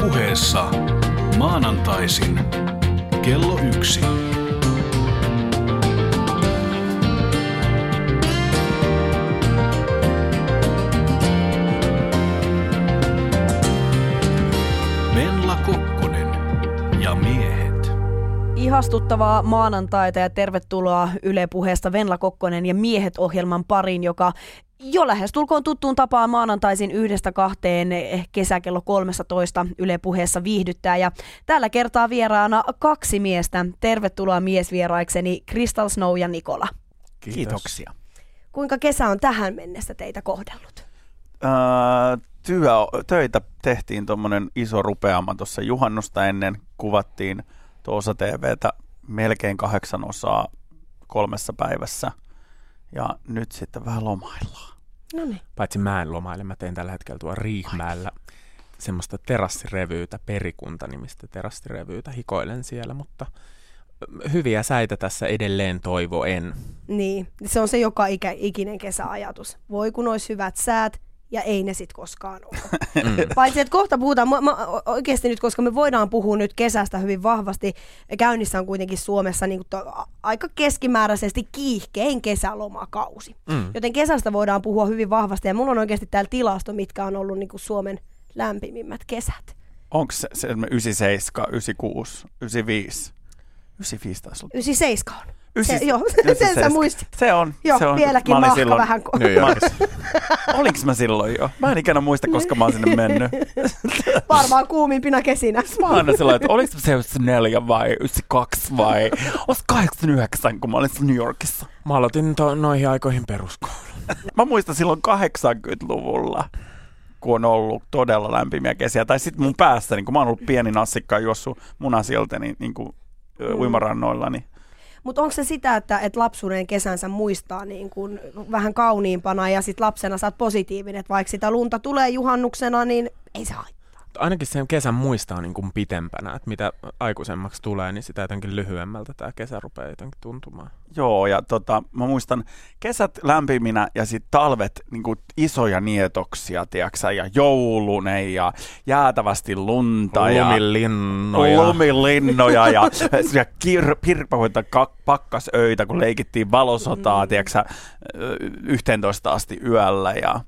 puheessa maanantaisin kello yksi. Venla Kokkonen ja miehet. Ihastuttavaa maanantaita ja tervetuloa Yle Puheesta Venla Kokkonen ja Miehet-ohjelman pariin, joka jo lähestulkoon tuttuun tapaan maanantaisin yhdestä kahteen kesäkello 13 Yle Puheessa viihdyttää. Ja tällä kertaa vieraana kaksi miestä. Tervetuloa miesvieraikseni Crystal Snow ja Nikola. Kiitos. Kiitoksia. Kuinka kesä on tähän mennessä teitä kohdellut? Öö, työ, töitä tehtiin tuommoinen iso rupeama tuossa juhannusta ennen. Kuvattiin tuossa TVtä melkein kahdeksan osaa kolmessa päivässä. Ja nyt sitten vähän lomaillaan. No niin. Paitsi mä en lomaile, mä teen tällä hetkellä tuolla Riihmäellä semmoista terassirevyytä, perikunta-nimistä terassirevyytä, hikoilen siellä, mutta hyviä säitä tässä edelleen toivoen. Niin, se on se joka ikä, ikinen kesäajatus. Voi kun olisi hyvät säät, ja ei ne sitten koskaan ole. Mm. Paitsi, että kohta puhutaan, mä, mä, oikeasti nyt, koska me voidaan puhua nyt kesästä hyvin vahvasti, käynnissä on kuitenkin Suomessa niin kuin to, aika keskimääräisesti kiihkein kesälomakausi. Mm. Joten kesästä voidaan puhua hyvin vahvasti, ja mulla on oikeasti täällä tilasto, mitkä on ollut niin kuin Suomen lämpimimmät kesät. Onko se, se 97, 96, 95? 95 taisi olla. 97 on. Se, joo, sen 97. sä muistit. Se on. Joo, se on. vieläkin Mä silloin, vähän. ko- New Yorkissa. olinko mä silloin jo? Mä en ikinä muista, koska mä oon sinne mennyt. Varmaan kuumimpina kesinä. Mä oon aina sellainen, että oliko se 94 vai 92 vai olis 89, kun mä olin New Yorkissa. Mä aloitin to- noihin aikoihin peruskoulun. Mä muistan silloin 80-luvulla, kun on ollut todella lämpimiä kesiä. Tai sitten mun päässä, niin kun mä oon ollut pieni nassikka juossut munasilta niin, niin kuin, mm. uimarannoilla, niin Mutta onko se sitä, että, että lapsuuden kesänsä muistaa niin kun vähän kauniimpana ja sitten lapsena oot positiivinen, että vaikka sitä lunta tulee juhannuksena, niin ei se haittaa. Ainakin sen kesän muistaa niin kuin pitempänä, että mitä aikuisemmaksi tulee, niin sitä jotenkin lyhyemmältä tämä kesä rupeaa jotenkin tuntumaan. Joo, ja tota, mä muistan kesät lämpiminä ja sitten talvet niin isoja nietoksia, tiiäksä, ja joulunen ja jäätävästi lunta ja Lumilinnoja. lumilinnoja ja, ja kir, pirpahoita ka- pakkasöitä, kun leikittiin valosotaa, mm. tiiäksä, 11 asti yöllä ja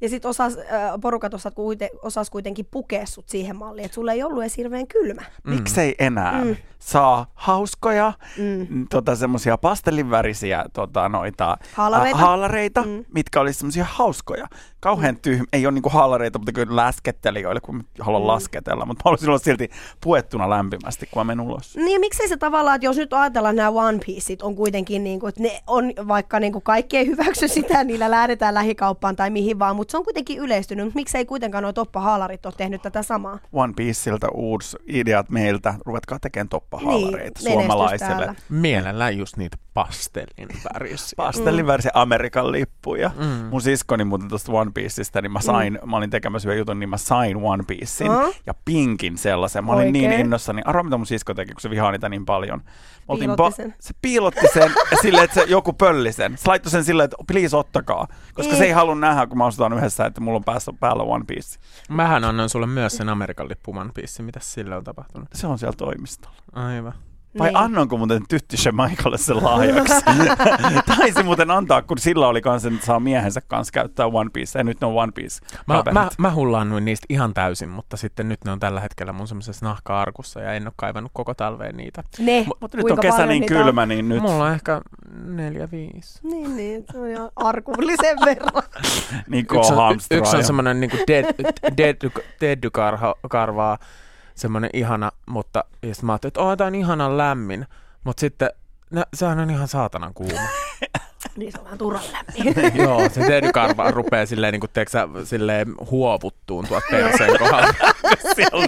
Ja sitten osas, äh, porukat osas, kuite, osas kuitenkin pukea sut siihen malliin, että sulla ei ollut edes hirveän kylmä. Mm. miksei enää Mm. saa hauskoja, Mm. mm. tota, semmoisia pastellinvärisiä tota, noita, Haalareita. ä, haalareita mm. mitkä olisi semmoisia hauskoja. Kauhean tyhmä, ei ole niinku haalareita, mutta kyllä läskettelijöille, kun haluan Mm. lasketella, mutta mä haluaisin olla silti puettuna lämpimästi, kun mä menen ulos. Niin ja miksei se tavallaan, että jos nyt ajatellaan nämä One Pieceit on kuitenkin, niin kuin, että ne on, vaikka niin kuin kaikki ei hyväksy sitä, niillä lähdetään lähikauppaan tai mihin vaan, mutta se on kuitenkin yleistynyt, mutta miksei kuitenkaan nuo toppahaalarit ole tehnyt tätä samaa? One Pieceiltä uusi ideat meiltä, ruvetkaa tekemään toppahaalareita Niin, suomalaiselle. täällä. Mielellään just niitä pastellin värisiä. Pastellinvärisiä Amerikan lippuja. Mm. Mm. Mun siskoni muuten tuosta One Pieceista, niin mä sain, mm. mä olin tekemässä yhden jutun, niin mä sain One Piecein Mm. ja pinkin sellaisen. Mä olin Oikein. niin innossani. Arvaa, mitä mun sisko teki, kun se vihaa niitä niin paljon. Oltiin Piilotti sen. se piilotti sen silleen, että se joku pölli sen. Se laittoi sen silleen, että please ottakaa. Koska Ei. se ei halua nähdä, kun mä ostetaan yhdessä, että mulla on päässä päällä One Piece. Mähän annan sulle myös sen Amerikan lippu One Piece. Mitäs sille on tapahtunut? Se on siellä toimistolla. Aivan. Vai Niin. annanko muuten tyttische Michaelille sen lahjaksi? Taisi muuten antaa, kun sillä oli kanssa, että saa miehensä kanssa käyttää One Piece. Ja nyt ne on One Piece. Mä, mä, mä hullaannuin niistä ihan täysin, mutta sitten nyt ne on tällä hetkellä mun semmoisessa nahka-arkussa ja en ole kaivannut koko talveen niitä. Ne, Mutta nyt on kesä niin kylmä, niin nyt Mulla on ehkä neljä, viisi. Niin, niin, se on ihan arkullisen verran. Niko Yksi on, yksi on semmoinen niin dead, dead, dead-karvaa, semmoinen ihana, mutta ja mä ajattelin, että oh, tämä on ihanan lämmin, mutta sitten no, sehän on ihan saatanan kuuma. niin se on vähän turhan lämmin. Joo, se dead-karva rupeaa silleen, niin kuin, tiedätkö, sä, silleen huovuttuun tuot perseen kohdalla.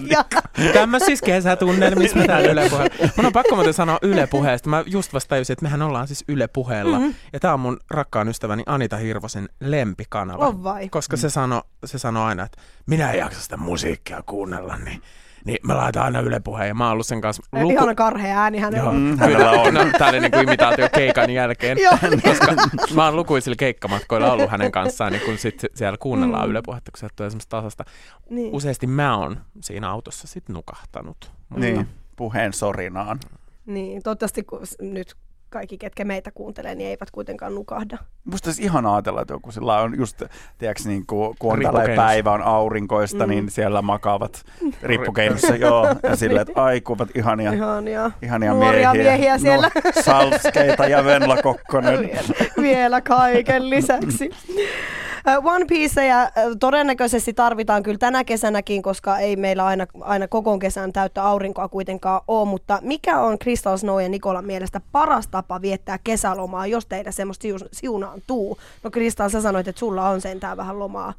Ja, Tämmöisissä kesätunnelmissa me täällä Yle Puheella. Mun on pakko muuten sanoa Yle Puheesta. Mä just vasta tajusin, että mehän ollaan siis Yle Puheella. Mhm. Mm-hmm. Ja tää on mun rakkaan ystäväni Anita Hirvosen lempikanava. on vai? Koska se sanoi se sano aina, että minä en jaksa sitä musiikkia kuunnella, niin niin mä laitan aina Yle Puheen ja mä oon ollut sen kanssa Luku... Ihana karhea ääni hänellä Joo. Mm, hänellä on. No, tää oli niinku imitaatio keikan jälkeen. Joo. koska mä oon lukuisilla keikkamatkoilla ollut hänen kanssaan, niin kun sit siellä kuunnellaan Mm. Yle Puhetta, kun se tulee semmoista tasasta. Niin. Useasti mä oon siinä autossa sit nukahtanut. Mutta Niin, puheen sorinaan. niin, toivottavasti kun nyt kaikki, ketkä meitä kuuntelee, niin eivät kuitenkaan nukahda. Musta olisi ihana ajatella, että joku sillä on just, tiedätkö, niin kuin, kun on päivä on aurinkoista, Mm. niin siellä makaavat rippukeinussa, joo, ja silleen, että aikuvat ihania, Ihania. ihania Nuoria miehiä. miehiä siellä. No, Salskeita ja Venla Kokkonen. vielä, vielä kaiken lisäksi. Ö, One Pieceja ö, todennäköisesti tarvitaan kyllä tänä kesänäkin, koska ei meillä aina, aina koko kesän täyttä aurinkoa kuitenkaan ole, mutta mikä on Crystal Snow ja Nikolan mielestä paras tapa viettää kesälomaa, jos teidän semmoista siu- siunaantuu? No Crystal, sä sanoit, että sulla on sentään vähän lomaa,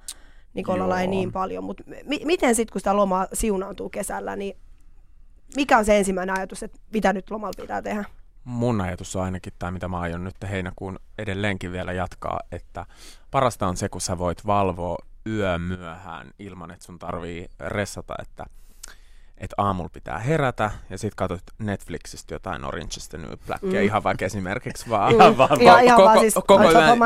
Nikolalla ei Joo. niin paljon, mutta mi- miten sitten kun sitä lomaa siunaantuu kesällä, niin mikä on se ensimmäinen ajatus, että mitä nyt lomalla pitää tehdä? mun ajatus on ainakin, tai mitä mä aion nyt heinäkuun edelleenkin vielä jatkaa, että parasta on se, kun sä voit valvoa yö myöhään ilman, että sun tarvii ressata, että että aamulla pitää herätä ja sit katsot Netflixistä jotain Orange is the New Blackia, Mm. ihan vaikka esimerkiksi vaan. Ihan vaan- ihan, ihan koko- vaan siis koko yön-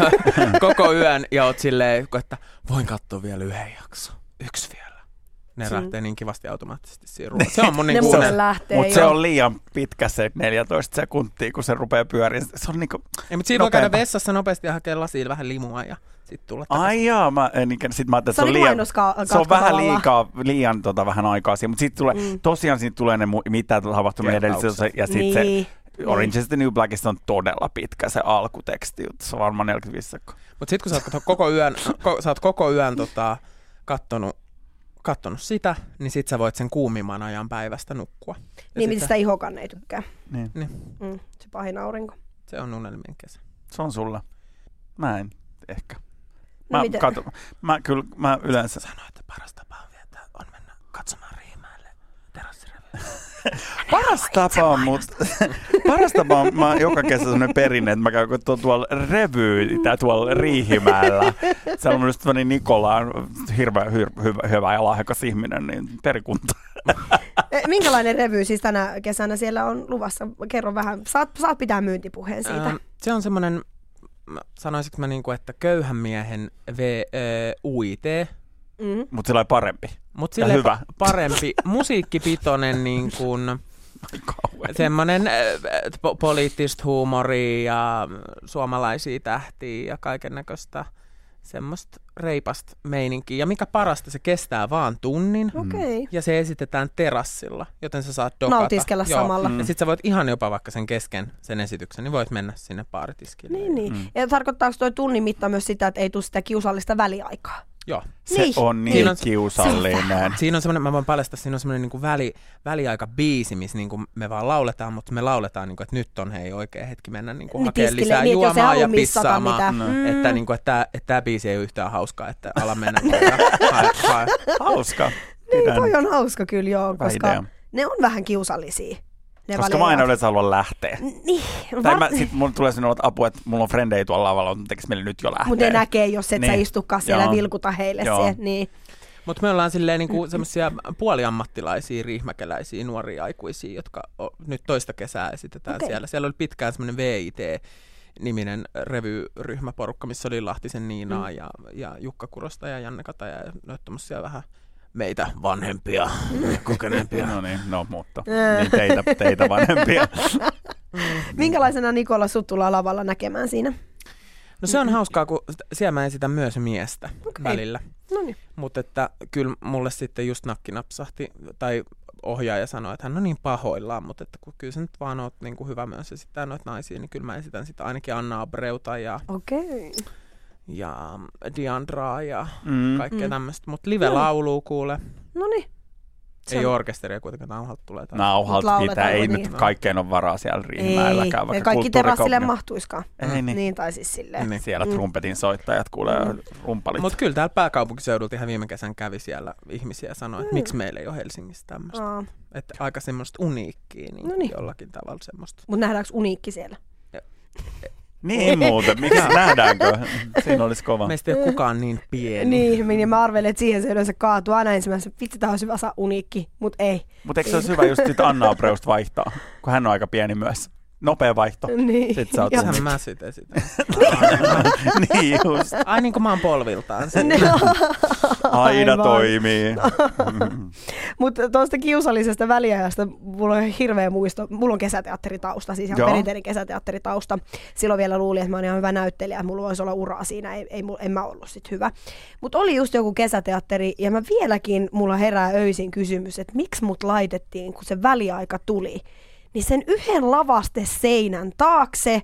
koko yön ja oot silleen, että voin katsoa vielä yhden jakson. Yksi vielä. Ne Mm. lähtee niin kivasti automaattisesti siihen ruoaan. Se on mun niinku lähtee Mutta se on liian pitkä se 14 sekuntia, kun se rupeaa pyöriin. Se on niinku, Ei, mutta siinä voi käydä vessassa nopeasti ja hakea lasiin vähän limua ja sitten tulla takaisin. ai jaa, mä, en, ikään- sit mä ajattelin, Se on se on liian, se on vähän liikaa, liian tota, vähän aikaa siinä, mutta sitten tulee, Mm. tosiaan siitä tulee ne, mu- mitä tapahtui Kertaukset. edellisessä, ja sitten niin. se Orange is the New Blackista on todella pitkä se alkuteksti, se on varmaan 45 sekuntia. Mutta sitten kun sä oot koko yön, ko, sä oot koko yön tota, kattonut, kattonut sitä, niin sit sä voit sen kuumimman ajan päivästä nukkua. Ja Niin, mitä sä- sitä ihokan ei tykkää. Niin. Mm, se pahin aurinko. Se on unelmien kesä. Se on sulla. Mä en ehkä. No Mä, miten? kato, mä kyllä, mä yleensä, Sanoit, että paras tapa on viettää, on mennä katsomaan Riimäelle terassirevyä. paras tapa on, mut, paras tapa on, mä joka kesä sellainen perinne, että mä käyn katsomaan tuolla revyitä tuolla Riihimäellä. Siellä on mun ystäväni Nikola on hirveän hyr, hyvä, hyvä ja lahjakas ihminen, niin perikunta. Eh, Minkälainen revy siis tänä kesänä siellä on luvassa? Kerro vähän. Saat, saat pitää myyntipuheen siitä. Ähm, se on semmoinen, sanoisinko mä niinku, että köyhän miehen v, ö, UIT, Mm. Mutta sillä parempi. Mutta sille hyvä. parempi musiikkipitoinen niin kuin, semmoinen äh, po- poliittista huumoria ja suomalaisia tähtiä ja kaiken näköistä semmoista reipasta meininkiä. Ja mikä parasta, se kestää vaan tunnin. Okei. Okay. Ja se esitetään terassilla, joten sä saat dokata. Nautiskella samalla. Mm. Ja sit sä voit ihan jopa vaikka sen kesken sen esityksen, niin voit mennä sinne baaritiskille. Niin, niin. Mm. Ja tarkoittaako tuo tunnin mitta myös sitä, että ei tule sitä kiusallista väliaikaa? Joo. Se Niin. on niin Siinä on- kiusallinen. Siinä on semmoinen, mä voin paljastaa, siinä on semmoinen niin väli, väliaika biisi, missä niin kuin me vaan lauletaan, mutta me lauletaan, niin kuin, että nyt on hei oikea hetki mennä niin kuin Niin hakemaan lisää niin, juomaa ja pissaamaan. No. Mm. Että, niin kuin, että, tämä, että tämä biisi ei ole yhtään hauskaa, että ala mennä hae, hae. Hauska. Niin, toi on hauska kyllä joo, koska idea. ne on vähän kiusallisia. Ne Koska mä aina yleensä haluan lähteä. Niin, Tai mä, sit mulla tulee sellainen apua, että mulla on frendejä tuolla lavalla, mutta tekis meille nyt jo lähteä. mutta ne näkee, jos et niin. sä istukaan siellä Joo. vilkuta heille Joo. siihen. Niin. Mutta me ollaan silleen niin kuin semmoisia puoliammattilaisia, riihmäkeläisiä, nuoria aikuisia, jotka o, nyt toista kesää esitetään okay. siellä. Siellä oli pitkään semmoinen VIT, niminen revyryhmäporukka, missä oli Lahtisen Niinaa mm. ja, ja Jukka Kurosta ja Janne Kataja ja noita vähän meitä vanhempia ja kokeneempia. No niin, no mutta Ää. niin teitä, teitä vanhempia. Minkälaisena Nikola sut tullaan lavalla näkemään siinä? No se on hauskaa, kun siellä mä esitän myös miestä okay. välillä. No niin. Mutta että kyllä mulle sitten just nakki napsahti, tai ohjaaja sanoi, että hän on niin pahoillaan, mutta että kun kyllä sä nyt vaan oot niin kuin hyvä myös esittää noita naisia, niin kyllä mä esitän sitä ainakin Anna Abreuta ja, Okei. Ja Diandraa ja Mm. kaikkea Mm. mm. tämmöistä. Mutta live-lauluu kuule. No niin. Se Ei on- orkesteria kuitenkaan, nauhalta tulee taas. Nauhalta pitää, lauletaan ei niin. nyt kaikkeen ole varaa siellä Ei, Riihimäelläkään, ei vaikka kaikki terassille mahtuiskaan. Ei niin. niin. Niin, tai siis silleen. Niin. Siellä Mm. trumpetin soittajat kuulee Mm. rumpalit. Mutta kyllä täällä pääkaupunkiseudulta ihan viime kesän kävi siellä ihmisiä ja sanoi, että Mm. miksi meillä ei ole Helsingissä tämmöistä. Että aika semmoista uniikkiä niin No niin. jollakin tavalla semmoista. Mutta nähdäänkö uniikki siellä? Niin muuten, miksi nähdäänkö? Siinä olisi kova. Meistä ei ole kukaan niin pieni. Niin, niin mä arvelin, että siihen se yleensä kaatuu aina ensimmäisenä. Vitsi, tää olisi hyvä saa uniikki, mutta ei. Mutta eikö se olisi hyvä just sit Anna Abreusta vaihtaa, kun hän on aika pieni myös. Nopea vaihto. Niin. Sit sä oot Sehän mä sit esitän. niin just. Ai niin kuin mä oon polviltaan. Aina Aivan. toimii. Mutta tuosta kiusallisesta väliajasta mulla on hirveä muisto. Mulla on kesäteatteritausta, siis ihan Joo. perinteinen kesäteatteritausta. Silloin vielä luulin, että mä oon ihan hyvä näyttelijä, että mulla voisi olla uraa siinä. Ei, ei, en mä ollut sit hyvä. Mutta oli just joku kesäteatteri, ja mä vieläkin, mulla herää öisin kysymys, että miksi mut laitettiin, kun se väliaika tuli, niin sen yhden lavaste seinän taakse,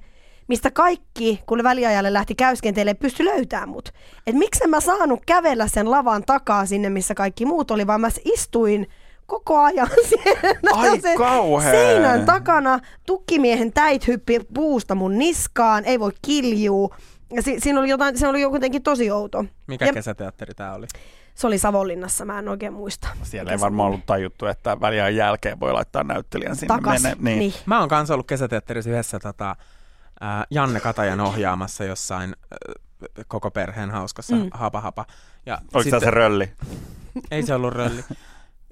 mistä kaikki, kun väliajalle lähti käyskenteelle, pysty löytämään mut. Et miksi en mä saanut kävellä sen lavan takaa sinne, missä kaikki muut oli, vaan mä istuin koko ajan siellä Ai sen kauhea. seinän takana. Tukkimiehen täit hyppi puusta mun niskaan, ei voi kiljuu. Ja si- siinä oli jotain, se oli jotenkin tosi outo. Mikä Ja kesäteatteri tää oli? Se oli Savonlinnassa, mä en oikein muista. Siellä ei varmaan ollut tajuttu, että väliajan jälkeen voi laittaa näyttelijän sinne. Takas. Mene. Niin. Niin. Mä oon kanssa ollut kesäteatterissa yhdessä tota, ää, Janne Katajan ohjaamassa jossain ää, koko perheen hauskassa Mm. hapa hapa. Ja Oliko tämä se rölli? Ei se ollut rölli.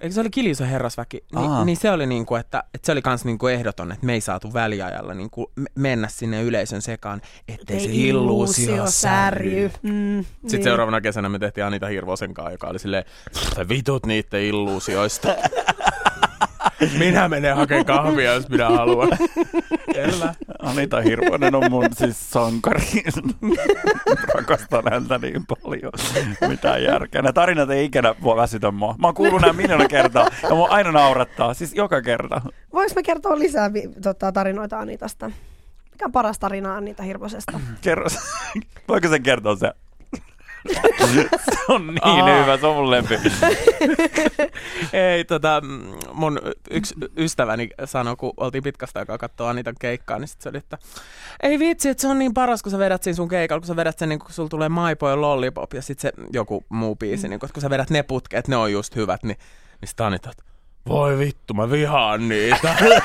Eikö se oli Kiljuso herrasväki? Ni, Aa. niin se oli niinku, että, että se oli kans niinku ehdoton, että me ei saatu väliajalla niinku me- mennä sinne yleisön sekaan, ettei se illuusio särry. Mm, Sitten niin. seuraavana kesänä me tehtiin Anita Hirvosen kanssa, joka oli silleen, "Sä vitut niitten illuusioista. minä menen hakemaan kahvia, jos minä haluan. Selvä. Anita Hirvonen on mun siis sankari. Rakastan häntä niin paljon. Mitä järkeä. Nämä tarinat ei ikinä voi väsytä mua. Mä oon kuullut nämä miljoona kertaa ja mua aina naurattaa. Siis joka kerta. Voinko mä kertoa lisää vi- tota, tarinoita Anitasta? Mikä on paras tarina Anita Hirvosesta? Kerro. Voiko sen kertoa se? Se on niin Aa. hyvä, se on mun lempi. Ei, tota, mm, mun yksi ystäväni sanoi, kun oltiin pitkästä aikaa katsoa Anitan keikkaa, niin sit se oli, että ei vitsi, että se on niin paras, kun sä vedät siinä sun keikalla, kun sä vedät sen, niin kun sulla tulee My Boy Lollipop ja sitten se joku muu biisi, niin kun, sä vedät ne putket, ne on just hyvät, niin, niin sit Anita, että voi vittu, mä vihaan niitä.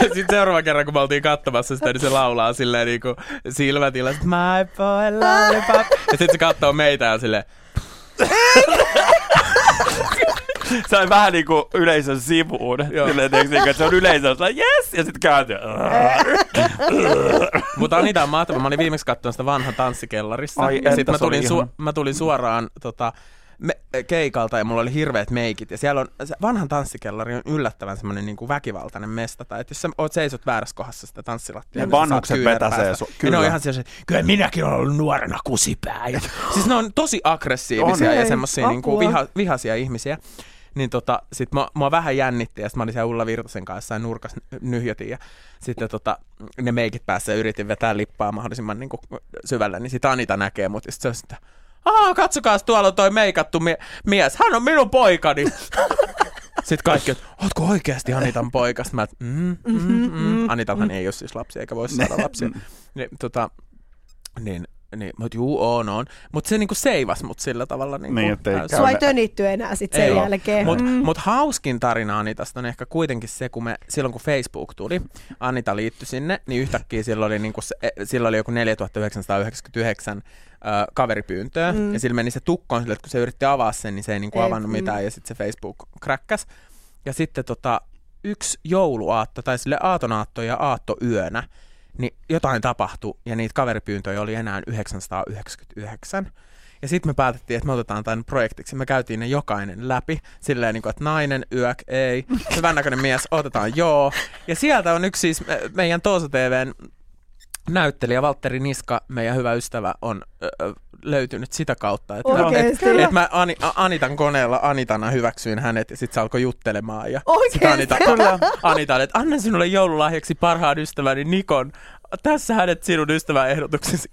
Sitten seuraavan kerran, kun me oltiin katsomassa sitä, niin se laulaa silleen niin kuin silmätillä, että my boy lollipop. Ja sitten se katsoo meitä ja silleen, Se on vähän niin kuin yleisön sivuun. Silleen, tiedätkö, niin kuin, että se on yleisö, että yes, ja sitten kääntyy. Mutta Anita on mahtava. Mä olin viimeksi katsonut sitä vanha tanssikellarissa. Ai ja sitten mä, se tulin su- mä tulin suoraan tota, me- keikalta ja mulla oli hirveät meikit. Ja siellä on, se vanhan tanssikellari on yllättävän semmoinen niin väkivaltainen mesta. Tai että jos sä oot seisot väärässä kohdassa sitä tanssilattia, Ne niin kyynärpäästä. vetäsee su- Ja kyllä. ne on ihan sellaiset, kyllä minäkin olen ollut nuorena kusipää. Ja, siis ne on tosi aggressiivisia On. ja semmoisia niin apua. viha, vihaisia ihmisiä. Niin tota, sit mua, mua vähän jännitti ja sit mä olin siellä Ulla Virtasen kanssa jossain nurkas nyhjötin ja sitten tota, ne meikit päässä ja yritin vetää lippaa mahdollisimman niin kuin, syvälle, niin sit Anita näkee mut ja sit se on sitä, Aa, katsokaa, tuolla on toi meikattu mie- mies, hän on minun poikani. Sitten kaikki, että ootko oikeasti Anitan poika? Sitten mä, että mm, mm, mm. Anitalhan ei ole siis lapsia, eikä voi saada lapsia. Niin, tota, niin, niin, mutta juu, on, on. Mutta se niinku seivas mut sillä tavalla. Niinku, Niin, ettei täysin. käy- Sua ei tönitty enää sit sen Ei jälkeen. Mutta Mm. mut hauskin tarina Anitasta on ehkä kuitenkin se, kun me, silloin kun Facebook tuli, Anita liittyi sinne, niin yhtäkkiä sillä oli, niinku se, e, sillä oli joku 4999 ö, kaveripyyntöä, Mm. ja sillä meni se tukkoon sille, että kun se yritti avaa sen, niin se ei niinku Ei, avannut mm. mitään, ja sitten se Facebook kräkkäs. Ja sitten tota, yksi jouluaatto, tai sille aatonaatto ja aattöyönä, niin jotain tapahtui, ja niitä kaveripyyntöjä oli enää 999. Ja sitten me päätettiin, että me otetaan tämän projektiksi. Me käytiin ne jokainen läpi, silleen niin kuin, että nainen, yök, ei. Hyvän näköinen mies, otetaan joo. Ja sieltä on yksi siis me- meidän Toosa TVn näyttelijä Valtteri Niska, meidän hyvä ystävä, on löytynyt sitä kautta. Että Oikeesti? et, et mä Ani, A- Anitan koneella Anitana hyväksyin hänet ja sitten se alkoi juttelemaan. Ja Anita, Anita että annan sinulle joululahjaksi parhaan ystäväni Nikon. Tässä hänet sinun ystävän ehdotuksesi.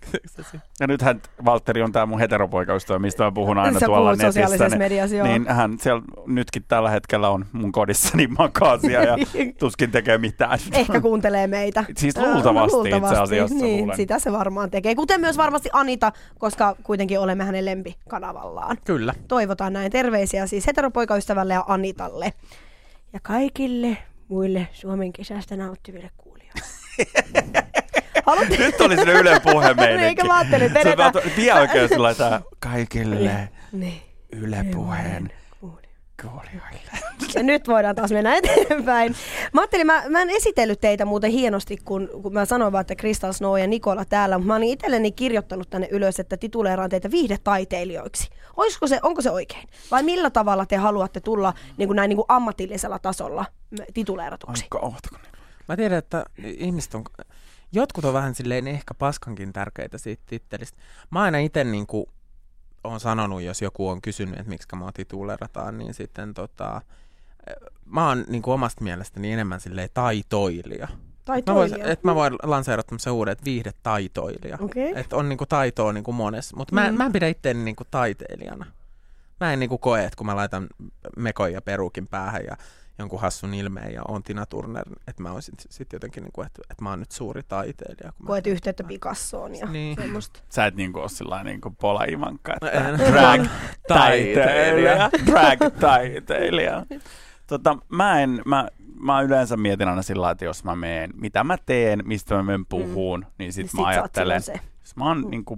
Ja nythän Valtteri on tämä mun heteropoikaystävä, mistä mä puhun aina Sä tuolla netissä. sosiaalisessa mediassa, joo. Niin hän siellä nytkin tällä hetkellä on mun kodissa, niin makaa siellä ja tuskin tekee mitään. Ehkä kuuntelee meitä. Siis Ää, luultavasti itse asiassa Niin, luulen. sitä se varmaan tekee. Kuten myös varmasti Anita, koska kuitenkin olemme hänen lempikanavallaan. Kyllä. Toivotaan näin terveisiä siis heteropoikaystävälle ja Anitalle. Ja kaikille muille Suomen kesästä nauttiville kuulijoille. Haluatte- Nyt oli sinne Yle puhe meininki. Eikä mä ajattelin, että edetään. Pian oikein sillä kaikille Niin. Yle puheen. Ja nyt voidaan taas mennä eteenpäin. Mä ajattelin, mä, mä en esitellyt teitä muuten hienosti, kun, kun mä sanoin vaan, että Crystal Snow ja Nikola täällä, mutta mä olin itselleni kirjoittanut tänne ylös, että tituleeraan teitä viihdetaiteilijoiksi. Olisiko se, onko se oikein? Vai millä tavalla te haluatte tulla niin kuin näin niin kuin ammatillisella tasolla tituleeratuksi? Aika niin? Mä tiedän, että ihmiset on, jotkut on vähän silleen ehkä paskankin tärkeitä siitä tittelistä. Mä aina itse niin kuin on sanonut, jos joku on kysynyt, että miksi mua titulerataan, niin sitten tota, mä oon niin kuin omasta mielestäni enemmän silleen taitoilija. Tai Mä voin, että mä voin lanseerata tämmöisen uuden, että viihdetaitoilija. Okei. Että on niinku taitoa niinku monessa. Mutta mä, Mm. mä en pidä itseäni niinku taiteilijana. Mä en niinku koe, että kun mä laitan mekon ja perukin päähän ja jonkun hassun ilmeen ja on Tina Turner, että mä oon sit, sit jotenkin, niinku, että, että mä oon nyt suuri taiteilija. Kun Koet yhteyttä Picassoon ja Niin. semmoista. Sä et niinku oo sillä niinku Pola Ivanka, No että en. drag Taiteilija. Drag taiteilija. Tota, mä, en, mä, mä yleensä mietin aina sillä lailla, että jos mä meen, mitä mä teen, mistä mä menen puhuun, mm. niin sit Niin mä oot ajattelen, jos mä oon niinku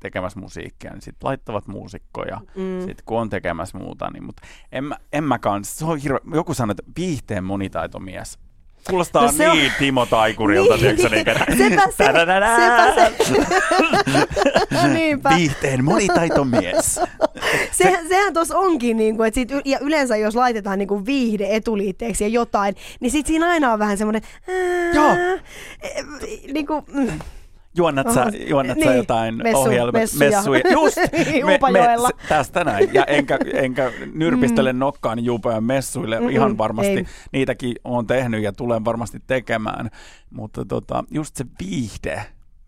tekemässä musiikkia, niin sit laittavat muusikkoja. Mm. Sitten kun on tekemässä muuta, niin mutta en mä, en mä kans, se on hirve, joku sanoo, että viihteen monitaitomies. Kuulostaa No no se on- niin Timo Taikurilta, Niin. niin. tiedätkö, niin, Sepä se, sepä se. Niinpä. viihteen monitaitomies. Sehän, sehän tuossa onkin, niin kuin, että sit, ja yleensä jos laitetaan niin kuin viihde etuliitteeksi ja jotain, niin sit siinä aina on vähän semmoinen... Joo. Niin kuin, mm. Juonnat sä, juonnat sä niin, jotain messu- ohjelma, messuja. messuja. Just, Upajoella. s- tästä näin. Ja enkä, enkä nyrpistele mm. nokkaan Juupajan messuille. Mm-mm, Ihan varmasti ei. niitäkin on tehnyt ja tulen varmasti tekemään. Mutta tota, just se viihde,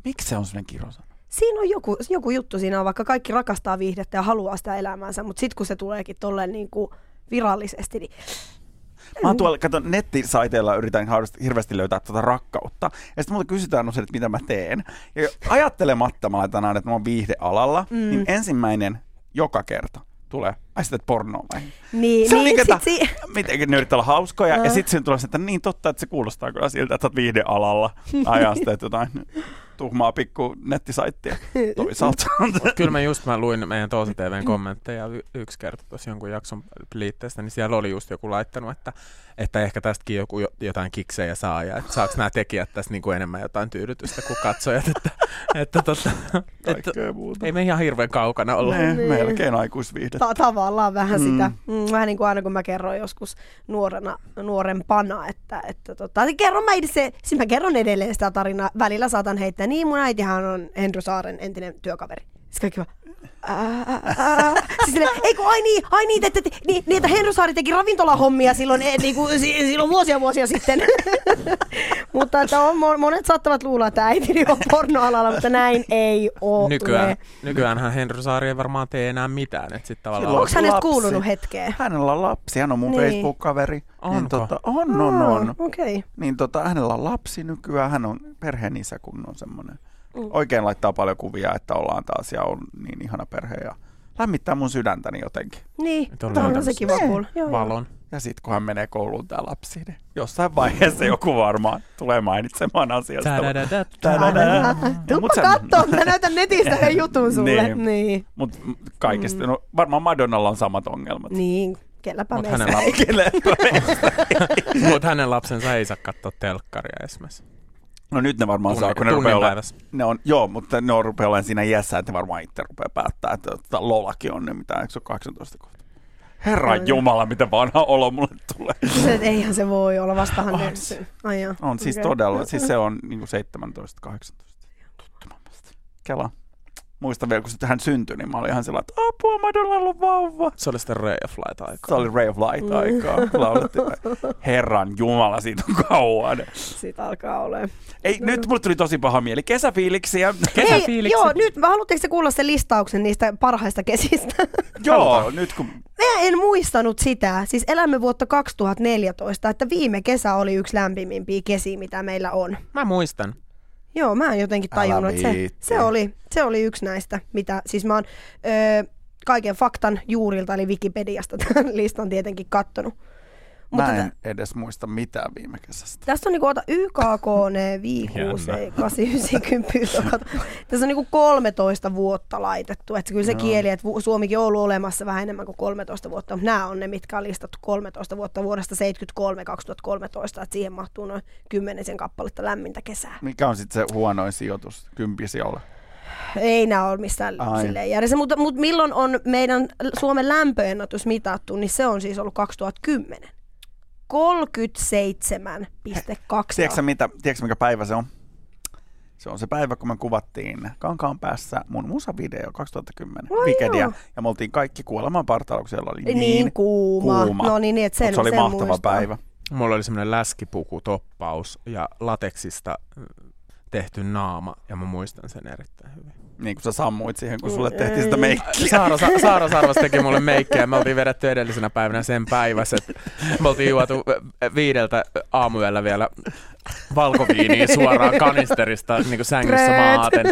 miksi se on sellainen kirosana? Siinä on joku, joku juttu siinä on, vaikka kaikki rakastaa viihdettä ja haluaa sitä elämäänsä, mutta sitten kun se tuleekin tolleen niin kuin virallisesti, niin Mä oon tuolla, kato, nettisaiteilla yritän hirveästi löytää tuota rakkautta. Ja sitten multa kysytään usein, että mitä mä teen. Ja ajattelematta mä laitan aina, että mä oon viihdealalla. Mm. Niin ensimmäinen joka kerta tulee, ai sitten pornoa vai? niin, Se on niin niin, sit si- mitenkin ne yrittää olla hauskoja, ja Ää. sitten siinä tulee se, että niin totta, että se kuulostaa kyllä siltä, että oot viihdealalla. Ajaa sitten jotain tuhmaa pikku nettisaittia toisaalta. Kyllä mä just mä luin meidän Toosa TVn kommentteja y- yksi kerta tuossa jonkun jakson liitteestä, niin siellä oli just joku laittanut, että, että ehkä tästäkin joku jo- jotain kiksejä saa ja että saako nämä tekijät tästä niin kuin enemmän jotain tyydytystä kuin katsojat, että, että, tota, että muuta. ei me ihan hirveän kaukana olla. Ne, Niin. melkein aikuisviihdettä. Ta- tavallaan vähän Mm. sitä. Mm, vähän niin kuin aina kun mä kerroin joskus nuorena, nuorempana, että, että tota, kerron mä itse, siis mä kerron edelleen sitä tarinaa. Välillä saatan heittää, niin mun äitihän on Henry Saaren entinen työkaveri. Sitten kaikki vaan. Siis ei kun, ai niin, ai niin, että, niin, niin, että Henry Saari teki ravintolahommia silloin, eh, niin kuin, si- silloin vuosia vuosia sitten. mutta että on, mo- monet saattavat luulla, että äitini on pornoalalla, mutta näin ei ole. Nykyään, nykyäänhän Henry Saari ei varmaan tee enää mitään. Että sit tavallaan Onko hänestä lapsi. kuulunut hetkeen? Hänellä on lapsi, hän on mun Niin. Facebook-kaveri. Niin Onko? tota, on, on, on. Okay. Niin tota, hänellä on lapsi nykyään, hän on perheen isä, kun on semmoinen. Mm. Oikein laittaa paljon kuvia, että ollaan taas ja on niin ihana perhe ja lämmittää mun sydäntäni jotenkin. Niin, on tämä on löytänyt se kiva kuulla. Joo, joo. valon. Ja sitten kun hän menee kouluun tää lapsi, niin jossain vaiheessa joku varmaan tulee mainitsemaan asiasta. Tuppa Mut kattoo, mä näytän netistä yhden jutun sulle. Niin. Niin. Niin, Mut m- kaikista, no varmaan Madonnalla on samat ongelmat. niin kelläpä Mut meistä. ei. on- Mutta hänen lapsensa ei saa katsoa telkkaria esimerkiksi. No nyt ne varmaan Tunnin- saa, kun ne rupeaa olla, ne on, joo, mutta ne on rupeaa olemaan siinä iässä, että ne varmaan itse rupeaa päättää, että, että Lolakin on ne, mitä, eikö se ole 18 kohta? Herran On. Jumala, mitä vanha olo mulle tulee. Se, eihän se voi olla, vastahan On se. Ai. On siis Okei. todella, siis se on niin 17, 18. Tuttumammasti. Kela. Muistan vielä, kun sitten hän syntyi, niin mä olin ihan sellainen, että apua, Madonnalla on vauva. Se oli sitten Ray of Light Se oli Ray of Light aikaa. Laulettiin, Herran Jumala, siitä on kauan. Siitä alkaa olemaan. Ei, nyt mulle tuli tosi paha mieli. Kesäfiiliksiä. Hei, Kesäfiiliksi. joo, nyt haluatteko te kuulla sen listauksen niistä parhaista kesistä? Joo, nyt kun Mä en muistanut sitä. Siis elämme vuotta 2014, että viime kesä oli yksi lämpimimpiä kesiä, mitä meillä on. Mä muistan. Joo, mä en jotenkin tajunnut, että se, se, oli, se oli yksi näistä, mitä siis mä oon öö, kaiken faktan juurilta, eli Wikipediasta tämän listan tietenkin kattonut. Mutta Mä en edes muista mitään viime kesästä. Tästä on niinku, ota YKK, ne viikuus, Jännä. 890. Tässä on niinku 13 vuotta laitettu. Että kyllä se Joo. kieli, että Suomikin on ollut olemassa vähän enemmän kuin 13 vuotta, mutta nämä on ne, mitkä on listattu 13 vuotta vuodesta 73-2013, että siihen mahtuu noin kymmenisen kappaletta lämmintä kesää. Mikä on sitten se huonoin sijoitus kympisijolla? Ei nämä ole missään silleen järjessä, mutta, mutta milloin on meidän Suomen lämpöennatus mitattu, niin se on siis ollut 2010. 37,2 Tiedätkö, mitä, tiedätkö mikä päivä se on? Se on se päivä, kun me kuvattiin Kankaan päässä mun musavideo 2010 Ai Wikidia. joo. Ja me oltiin kaikki kuoleman partaalla, kun siellä oli niin, niin, kuuma. kuuma. No niin, niin että sen, Mut se oli sen mahtava muistaa. päivä. Mulla oli semmoinen läskipukutoppaus ja lateksista tehty naama, ja mä muistan sen erittäin hyvin. Niin kuin sä sammuit siihen, kun Mm, sulle tehtiin sitä ei. meikkiä. Saara, Sa- Saara Sarvas teki mulle meikkiä ja me oltiin vedetty edellisenä päivänä sen päivässä. Me oltiin juotu viideltä aamuyöllä vielä valkoviiniä suoraan kanisterista niin kuin sängyssä maaten.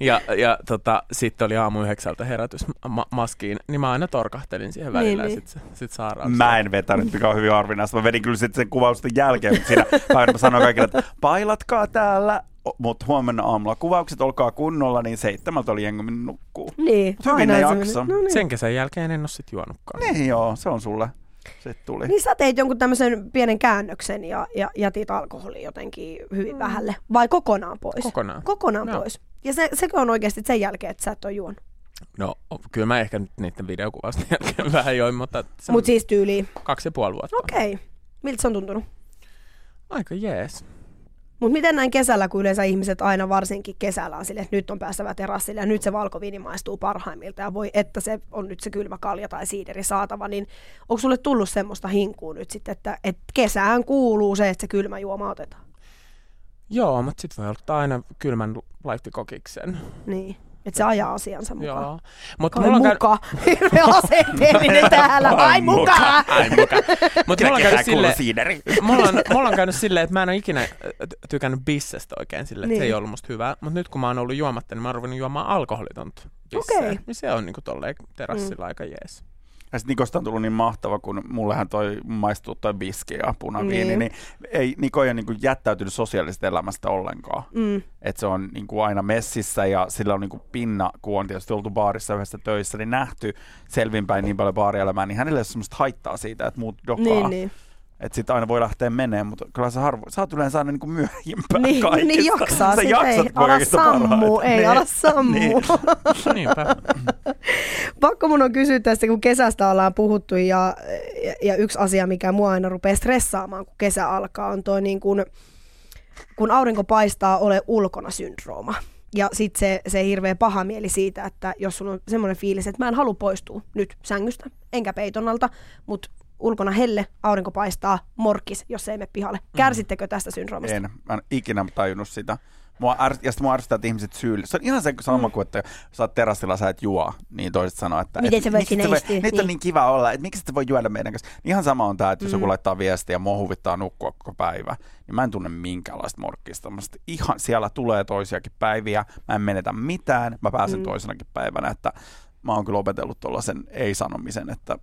Ja, ja tota, sitten oli aamu yhdeksältä herätys ma- maskiin, niin mä aina torkahtelin siihen välillä Niin, ja niin. sitten sit Saara Mä en vetänyt, mikä on hyvin harvinaista. Mä vedin kyllä sitten sen kuvausten jälkeen, mutta siinä päivänä mä sanoin kaikille, että pailatkaa täällä, mutta huomenna aamulla kuvaukset, olkaa kunnolla, niin seitsemältä oli jengi mennyt nukkuu. Niin, Mut hyvin ne aina se jakso. No niin. Sen kesän jälkeen en ole sit juonutkaan. Niin joo, se on sulle. Sitten tuli. Niin sä teit jonkun tämmöisen pienen käännöksen ja, ja jätit alkoholin jotenkin hyvin vähälle. Vai kokonaan pois? Kokonaan. Kokonaan Joo. pois. Ja se, sekö on oikeasti sen jälkeen, että sä et ole juonut? No, kyllä mä ehkä nyt niiden videokuvausten jälkeen vähän join, mutta se Mutta siis tyyliin. kaksi ja puoli vuotta. Okei. Okay. Miltä se on tuntunut? Aika jees. Mutta miten näin kesällä, kun yleensä ihmiset aina varsinkin kesällä on silleen, että nyt on päästävä terassille ja nyt se valkoviini maistuu parhaimmilta ja voi, että se on nyt se kylmä kalja tai siideri saatava, niin onko sulle tullut semmoista hinkua nyt sitten, että, että kesään kuuluu se, että se kylmä juoma otetaan? Joo, mutta sit voi ottaa aina kylmän laihtikokiksen. Niin, että se ajaa asiansa mukaan. Joo. Mutta Kai mulla on muka. Hirveä asenteellinen täällä. Ai muka. Ai muka. Mutta mulla on käynyt silleen, siideri. mulla on, mulla on käynyt silleen, että mä en ole ikinä äh, ty- tykännyt bissestä oikein silleen, että niin. se Niin. ei ollut musta hyvää. Mutta nyt kun mä oon ollut juomatta, niin mä oon ruvennut juomaan alkoholitonta bisseä. Okei. Niin se on niinku tolleen terassilla aika jees. Ja sitten Nikosta on tullut niin mahtava, kun mullehan toi maistuu toi biski ja punaviini, niin, Niin. ei, Niko ei ole niin jättäytynyt sosiaalisesta elämästä ollenkaan. Mm. Että se on niin kuin aina messissä ja sillä on niin kuin pinna, kun on tietysti oltu baarissa yhdessä töissä, niin nähty selvinpäin niin paljon baarielämää, niin hänelle ei ole semmoista haittaa siitä, että muut dokaa. Niin, niin. Että sitten aina voi lähteä meneen, mutta kyllä sä, harvo, sä oot yleensä aina niin kuin myöhempään Niin, kaikista. niin jaksaa sä sit, jaksat ei, ala kaikista sammu, parhaiten. ei Niin. ala sammu. Niin. Niinpä. Pakko mun on kysyä tästä, kun kesästä ollaan puhuttu ja, ja, ja yksi asia, mikä mua aina rupeaa stressaamaan, kun kesä alkaa, on toi niin kun, kun aurinko paistaa, ole ulkona syndrooma. Ja sitten se, se hirveä paha mieli siitä, että jos sulla on semmoinen fiilis, että mä en halua poistua nyt sängystä, enkä peiton alta, mutta ulkona helle, aurinko paistaa, morkkis, jos ei mene pihalle. Kärsittekö tästä syndroomasta? En, mä en ikinä tajunnut sitä. Mua är, ja sitten mua ärsyttää, että ihmiset syyllä. Se on ihan se sama Mm. kuin, että sä oot terassilla, sä et juo, niin toiset sanoo, että Miten et, sä voit sinne voi-? Nyt on Niin. niin kiva olla, että miksi et voi juoda meidän kanssa. Niin ihan sama on tämä, että jos Mm. joku laittaa viestiä ja mua huvittaa nukkua koko päivä, niin mä en tunne minkäänlaista morkkista. Ihan siellä tulee toisiakin päiviä, mä en menetä mitään, mä pääsen Mm. toisenakin päivänä, että mä oon kyllä opetellut tuollaisen ei-sanomisen, että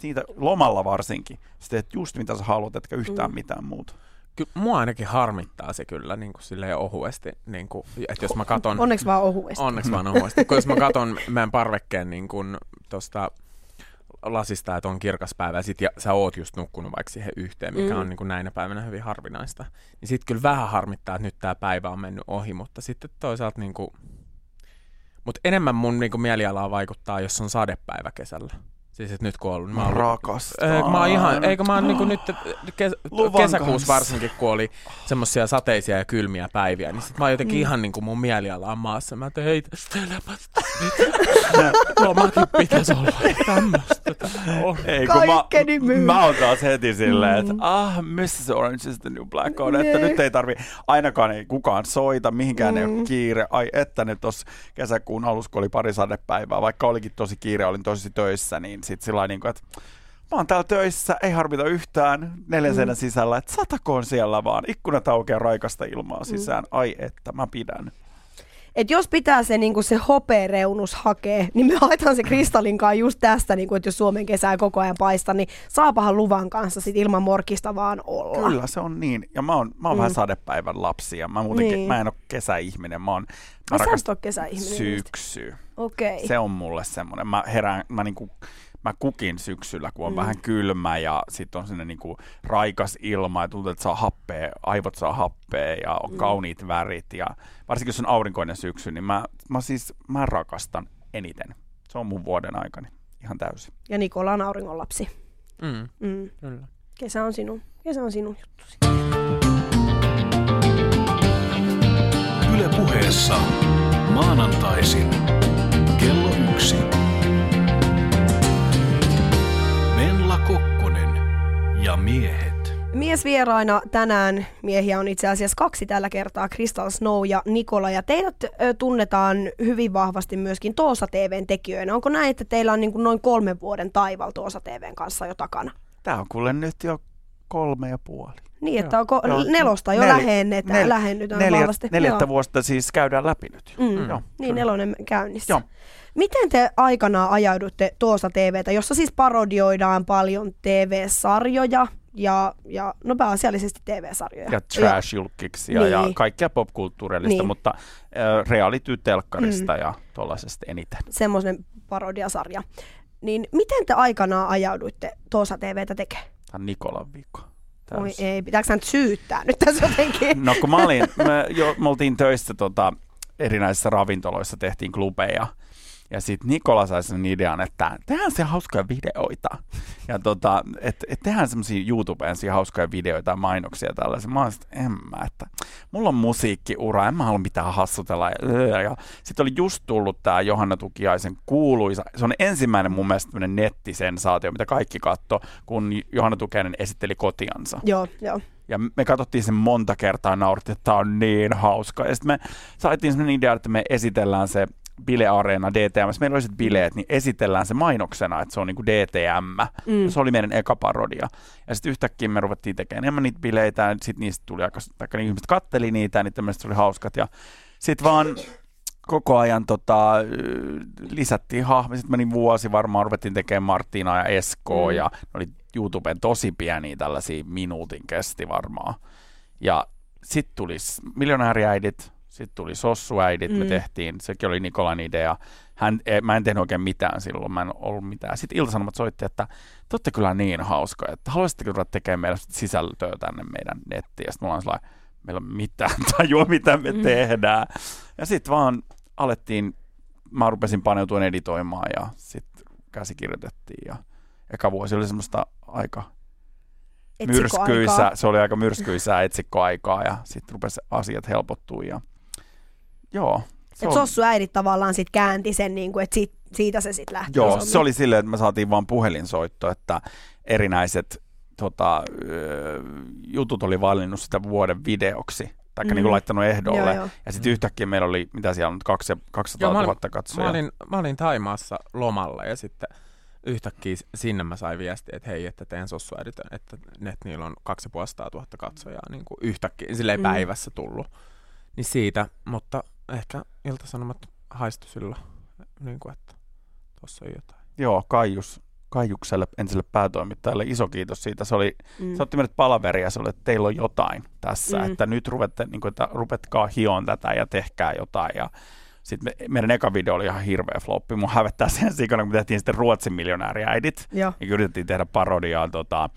siitä lomalla varsinkin, sä teet just mitä sä haluat, etkä yhtään Mm. mitään muuta. Kyllä mua ainakin harmittaa se kyllä niin kuin silleen ohuesti. Niin kuin, että jos mä katon... Onneksi vaan ohuesti. Onneksi vaan ohuesti. Kun jos mä katon meidän parvekkeen niin kuin tosta lasista, että on kirkas päivä, ja sit ja sä oot just nukkunut vaikka siihen yhteen, mikä Mm. on niin kuin näinä päivinä hyvin harvinaista, niin sit kyllä vähän harmittaa, että nyt tämä päivä on mennyt ohi, mutta sitten toisaalta niin kuin, mutta enemmän mun niin kuin mielialaa vaikuttaa, jos on sadepäivä kesällä. Siis että nyt kun on ollut, mä ollut Rakastan. Eikö mä oon ihan, eikö mä oon niinku nyt kes, kesäkuussa kanssa. varsinkin, kun oli semmosia sateisia ja kylmiä päiviä, niin sit mä oon jotenkin Mm. ihan niinku mun mieliala on maassa. Mä että hei, tästä elämästä lomakin pitäisi olla tämmöstä. Ei, kun mä, Kaikkeni myy. mä oon taas heti silleen, että Mm. ah, Mrs. Orange is the new black on, että Nee. nyt ei tarvi, ainakaan ei kukaan soita, mihinkään ei Mm. ole kiire. Ai että nyt tuossa kesäkuun alussa, kun oli pari sadepäivää, vaikka olikin tosi kiire, olin tosi töissä, niin sit sillä niin kuin, että mä oon täällä töissä, ei harmita yhtään neljän Mm. sisällä, että satakoon siellä vaan, ikkunat aukeaa raikasta ilmaa Mm. sisään, ai että mä pidän. että jos pitää se, niin se hopeareunus hakea, niin me haetaan se kristallinkaan just tästä, niin kuin, että jos Suomen kesää koko ajan paista, niin saapahan luvan kanssa sit ilman morkista vaan olla. Kyllä se on niin. Ja mä oon, mä oon mm. vähän sadepäivän lapsi ja mä, muutenkin, niin. mä en ole kesäihminen. Mä, oon, mä rakastan kesäihminen. Syksy. Okei. Okay. Se on mulle semmoinen. Mä herään, mä niinku, mä kukin syksyllä, kun on mm. vähän kylmä ja sitten on sinne niinku raikas ilma ja tuntuu, että saa happea, aivot saa happea ja on mm. kauniit värit. Ja varsinkin jos on aurinkoinen syksy, niin mä, mä siis mä rakastan eniten. Se on mun vuoden aikani ihan täysin. Ja Nikola on auringon lapsi. Mm. Mm. Kyllä. Kesä on sinun, kesä on sinun juttusi. Yle puheessa maanantaisin kello yksi. Ja miehet. Miesvieraina tänään miehiä on itse asiassa kaksi tällä kertaa, Crystal Snow ja Nikola. Ja teidät ö, tunnetaan hyvin vahvasti myöskin Toosa TVn tekijöinä. Onko näin, että teillä on niin kuin noin kolmen vuoden taival Toosa TVn kanssa jo takana? Tämä on kuule nyt jo kolme ja puoli. Niin, että onko Joo. nelosta jo nel, lähennetään, nel, lähennytään neljät, vahvasti. Neljättä Joo. vuotta siis käydään läpi nyt. Mm. Joo, niin, nelonen käynnissä. Joo. Miten te aikanaan ajaudutte Toosa TVtä, jossa siis parodioidaan paljon TV-sarjoja ja, ja no pääasiallisesti TV-sarjoja. Ja trash-julkiksi ja, niin. ja kaikkea popkulttuurillista, niin. mutta äh, reality-telkkarista mm. ja tuollaisesta eniten. Semmoinen parodiasarja. Niin miten te aikanaan ajauduitte Toosa TVtä tekemään? Tämä on Nikolan viikko. Oi ei, pitääkö nyt syyttää nyt tässä jotenkin? No kun mä olin, me, jo, me oltiin töissä tota, erinäisissä ravintoloissa, tehtiin klubeja ja sitten Nikola sai sen idean, että tehdään se hauskoja videoita. Ja tota, että et tehdään semmoisia YouTubeen hauskoja videoita ja mainoksia tällaisia. Mä olin en mä, että mulla on musiikkiura, en mä halua mitään hassutella. Ja, ja sitten oli just tullut tämä Johanna Tukiaisen kuuluisa, se on ensimmäinen mun mielestä nettisensaatio, mitä kaikki katto, kun Johanna Tukiainen esitteli kotiansa. Joo, joo. Ja me katsottiin sen monta kertaa naurittiin, että tämä on niin hauska. Ja sitten me saatiin sellainen idea, että me esitellään se bileareena DTM, meillä oli bileet, niin esitellään se mainoksena, että se on niinku DTM. Mm. Se oli meidän eka parodia. Ja sitten yhtäkkiä me ruvettiin tekemään enemmän niitä bileitä, ja sitten niistä tuli aika, taikka niin ihmiset katteli niitä, ja niitä oli hauskat. Ja sitten vaan koko ajan tota, lisättiin hahmoja. Sitten meni vuosi varmaan, ruvettiin tekemään Martina ja Esko, mm. ja ne oli YouTuben tosi pieniä tällaisia minuutin kesti varmaan. Ja sitten tulisi miljonääriäidit, sitten tuli Sossuäidit, mm. me tehtiin, sekin oli Nikolan idea. Hän, e, mä en tehnyt oikein mitään silloin, mä en ollut mitään. Sitten Ilta-Sanomat soitti, että te olette kyllä niin hauska, että haluaisitteko tulla tekemään meidän sisältöä tänne meidän nettiin. Ja sitten mulla on sellainen, meillä on mitään tajua, mitä me mm. tehdään. Ja sitten vaan alettiin, mä rupesin paneutumaan editoimaan ja sitten käsikirjoitettiin. Ja eka vuosi oli semmoista aika myrskyisä, se oli aika myrskyisää etsikkoaikaa ja sitten rupesi asiat helpottua ja Joo. Että Sossu äidit tavallaan sitten käänti sen, niin kuin, että siitä, siitä se sitten lähti. Joo, se oli silleen, että me saatiin vaan puhelinsoitto, että erinäiset tota, jutut oli valinnut sitä vuoden videoksi tai mm. niin laittanut ehdolle. Joo, joo. Ja sitten yhtäkkiä meillä oli, mitä siellä on nyt, 200 joo, 000 katsojaa. Mä olin, mä olin Taimaassa lomalla ja sitten yhtäkkiä sinne mä sain viestiä, että hei, että teen sossuäidit, että net niillä on 2500 000 katsojaa niin kuin yhtäkkiä, silleen mm. päivässä tullut niin siitä, mutta ehkä Ilta-Sanomat haistu sillä, niin kuin, että tuossa on jotain. Joo, Kaijus, Kaijukselle, entiselle päätoimittajalle, iso kiitos siitä. Se, oli, mm. se otti meidät palaveria, se oli, että teillä on jotain tässä, mm. että nyt ruvette, niin kuin, että rupetkaa hioon tätä ja tehkää jotain. Ja sitten me, meidän eka video oli ihan hirveä floppi. Mun hävettää sen sikana, kun me tehtiin sitten Ruotsin miljonääriäidit. Ja niin yritettiin tehdä parodiaa. Tota,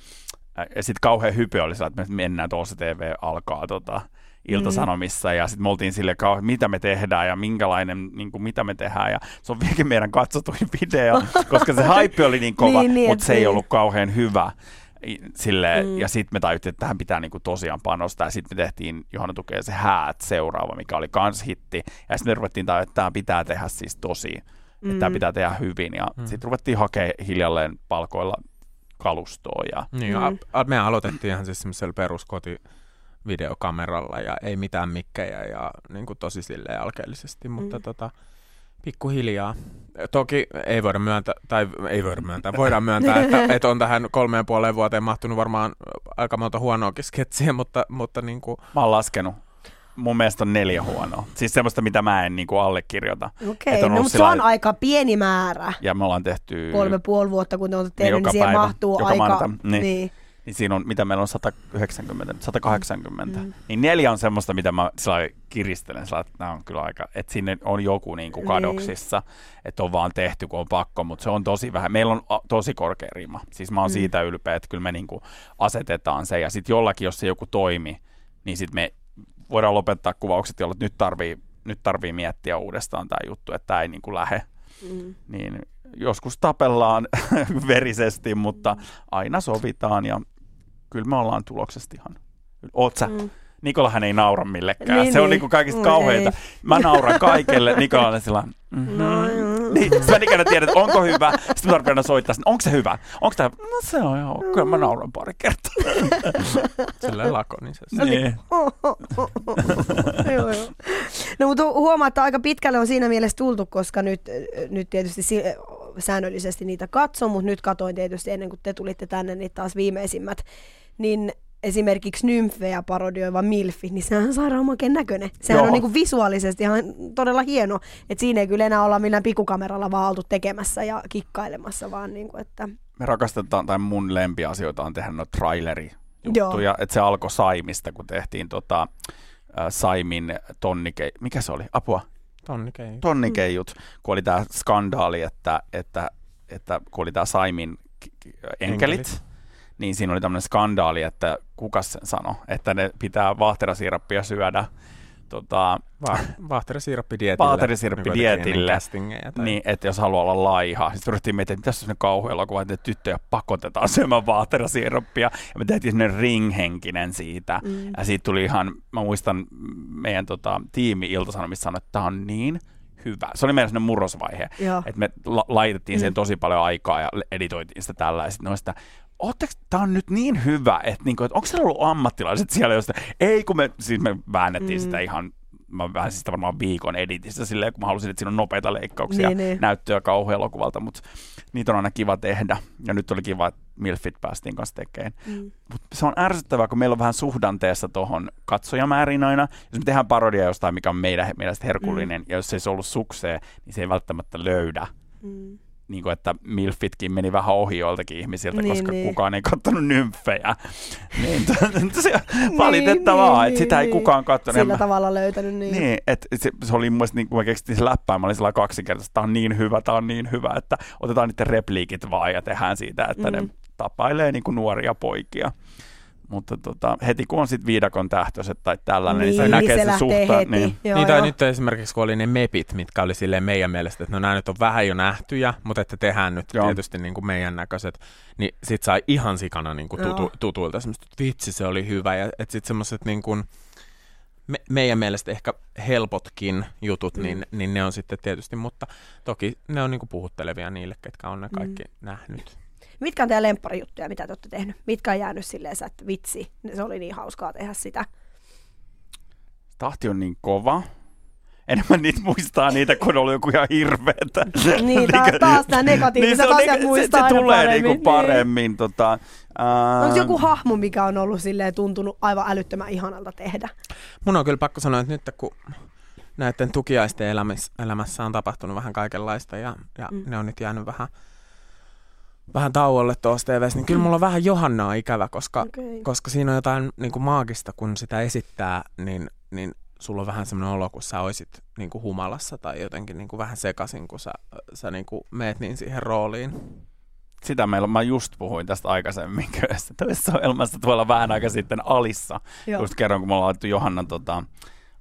ja sitten kauhean hype oli että me mennään tuossa TV alkaa tota, Iltasanomissa mm. ja sitten me oltiin sille mitä me tehdään ja minkälainen, niin kuin, mitä me tehdään ja se on vieläkin meidän katsotuin video, koska se hype oli niin kova, niin, niin, mutta se ei ollut kauhean hyvä. Sille, mm. Ja sitten me tajuttiin, että tähän pitää niinku tosiaan panostaa. Ja sitten me tehtiin Johanna Tukee se Häät seuraava, mikä oli kans hitti. Ja sitten me ruvettiin tajua, että tämä pitää tehdä siis tosi. Mm. Että tämä pitää tehdä hyvin. Ja mm. sitten ruvettiin hakemaan hiljalleen palkoilla kalustoa. Ja... Niin, mm. a, me aloitettiin ihan siis semmoisella peruskoti videokameralla ja ei mitään mikkejä ja niin kuin tosi silleen alkeellisesti, mutta mm. tota, pikkuhiljaa. Toki ei voida myöntää, tai ei voida myöntää, voidaan myöntää, että, että on tähän kolmeen puoleen vuoteen mahtunut varmaan aika monta huonoakin sketsiä, mutta, mutta niin kuin... Mä oon laskenut. mun mielestä on neljä huonoa. Siis semmoista, mitä mä en niinku allekirjoita. Okei, on no, mutta se sillä on lailla- aika pieni määrä. Ja me ollaan tehty... Kolme puoli vuotta, kun te olette tehnyt, joka niin siihen päivä, mahtuu joka aika... niin. niin. Niin siinä on, mitä meillä on 190, 180. Mm. Niin neljä on semmoista, mitä mä sillä kiristelen. Sillä että nämä on kyllä aika, että sinne on joku niin kuin Niin. kadoksissa, että on vaan tehty, kun on pakko, mutta se on tosi vähän. Meillä on tosi korkea rima. Siis mä oon mm. siitä ylpeä, että kyllä me niin kuin asetetaan se. Ja sitten jollakin, jos se joku toimi, niin sitten me voidaan lopettaa kuvaukset, jolloin nyt tarvii, nyt tarvii miettiä uudestaan tämä juttu, että tämä ei niin kuin lähe. Mm. Niin joskus tapellaan verisesti, mutta aina sovitaan ja kyllä me ollaan tuloksesta ihan. Oot sä? Mm. Nikolahan ei naura millekään. Niin, se on niin. niinku kaikista Mm, kauheita. ei. Mä nauran kaikelle. Nikolalle sillä mm-hmm. No, joo. niin, sä en ikinä tiedä, että onko hyvä. Sitten mä tarvitsen soittaa, onko se hyvä? Onko tämä? No se on joo. Kyllä mä nauran pari kertaa. Silleen lakonisesti. niin. joo, joo. No mutta huomaa, että aika pitkälle on siinä mielessä tultu, koska nyt, nyt tietysti si- säännöllisesti niitä katson, mutta nyt katoin tietysti ennen kuin te tulitte tänne, niin taas viimeisimmät, niin esimerkiksi nymfejä parodioiva Milfi, niin sehän on sairaan makeen näköinen. Sehän Joo. on niinku visuaalisesti ihan todella hieno, että siinä ei kyllä enää olla millään pikkukameralla vaan oltu tekemässä ja kikkailemassa, vaan niinku, että Me rakastetaan, tai mun lempiasioita on tehdä noita traileri juttuja, että se alkoi Saimista, kun tehtiin tota, äh, Saimin tonnike, mikä se oli? Apua? Tonnikei. tonnikeijut, kun oli tämä skandaali, että, että, että kun oli tämä Saimin enkelit, Enkelit. Niin siinä oli tämmöinen skandaali, että kuka sen sanoi, että ne pitää vaahterasiirappia syödä tota, Va- Vaahterisiirappidietille. Vaahterisiirappidietille. Niin tai... niin, että jos haluaa olla laiha. Sitten ruvettiin miettimään, että tässä on kauhean elokuva, että tyttöjä pakotetaan syömään vaahterasiirappia. Ja me tehtiin sellainen ringhenkinen siitä. Mm. Ja siitä tuli ihan, mä muistan meidän tota, tiimi Ilta-Sanomissa sanoi, että tämä on niin hyvä. Se oli meidän sellainen murrosvaihe. että me la- laitettiin siihen Mm. tosi paljon aikaa ja editoitiin sitä tällä. Ja sitten noista, ootteko, tää on nyt niin hyvä, että, niinku, että onko siellä ollut ammattilaiset siellä, josta, ei kun me, siis me väännettiin Mm. sitä ihan, mä väänsin sitä varmaan viikon editistä silleen, kun mä halusin, että siinä on nopeita leikkauksia, Niin, niin. näyttöä kauhean elokuvalta, mutta niitä on aina kiva tehdä. Ja nyt oli kiva, että Milfit päästiin kanssa tekemään. Mm. Mut se on ärsyttävää, kun meillä on vähän suhdanteessa tuohon katsojamäärin aina. Jos me tehdään parodia jostain, mikä on meidän mielestä herkullinen, mm. ja jos se ei se ollut sukseen, niin se ei välttämättä löydä Mm. Niin kuin, että Milfitkin meni vähän ohi joiltakin ihmisiltä, Niin, koska niin. kukaan ei katsonut nymfejä. niin, se on valitettavaa, niin, että sitä ei niin. kukaan katsonut. Sillä mä- tavalla löytänyt. Niin. Niin, että se, se oli mun mielestä, niin kun mä keksittiin se läppää, mä olin sillä kaksinkertaisesti, tämä on niin hyvä, tämä on niin hyvä, että otetaan niiden repliikit vaan ja tehdään siitä, että mm. ne tapailee niin kuin nuoria poikia. Mutta tota, heti kun on sitten viidakon tähtöiset tai tällainen, niin, Niin, se niin näkee se se suhta. heti. Niin, Joo, niin tai joo. nyt esimerkiksi kun oli ne mepit, mitkä oli silleen meidän mielestä, että no nämä nyt on vähän jo nähtyjä, mutta että tehdään nyt Joo. Tietysti niin kuin meidän näköiset, niin sit sai ihan sikana niin kuin tutu, tutuilta semmoista, että vitsi se oli hyvä ja että sit semmoiset niin kuin me, meidän mielestä ehkä helpotkin jutut, Mm. niin, niin ne on sitten tietysti, mutta toki ne on niin kuin puhuttelevia niille, ketkä on ne Mm. kaikki nähnyt. Mitkä on teidän lempparijuttuja, mitä te olette tehnyt? Mitkä on jäänyt silleen, että vitsi, se oli niin hauskaa tehdä sitä. tahti on niin kova. Enemmän niitä muistaa niitä, kun ollut joku ihan hirveetä. Niin, taas, taas nämä negatiiviset se on asiat neg- muistaa se, se tulee paremmin. niinku paremmin. Tota, ää, Onko joku hahmo, mikä on ollut silleen tuntunut aivan älyttömän ihanalta tehdä? Mun on kyllä pakko sanoa, että nyt kun näiden tukiaisten elämässä, elämässä on tapahtunut vähän kaikenlaista ja, ja mm. ne on nyt jäänyt vähän, vähän tauolle tuossa TVssä, niin kyllä mulla on vähän Johannaa ikävä, koska, Okei. koska siinä on jotain niin kuin maagista, kun sitä esittää, niin, niin sulla on vähän semmoinen olo, kun sä oisit niin kuin humalassa tai jotenkin niin kuin vähän sekasin, kun sä, sä niin kuin meet niin siihen rooliin. Sitä meillä, mä just puhuin tästä aikaisemmin yhdessä toisessa ohjelmassa tuolla vähän aika sitten Alissa. Joo. Just kerron, kun me ollaan laitettu Johanna tota,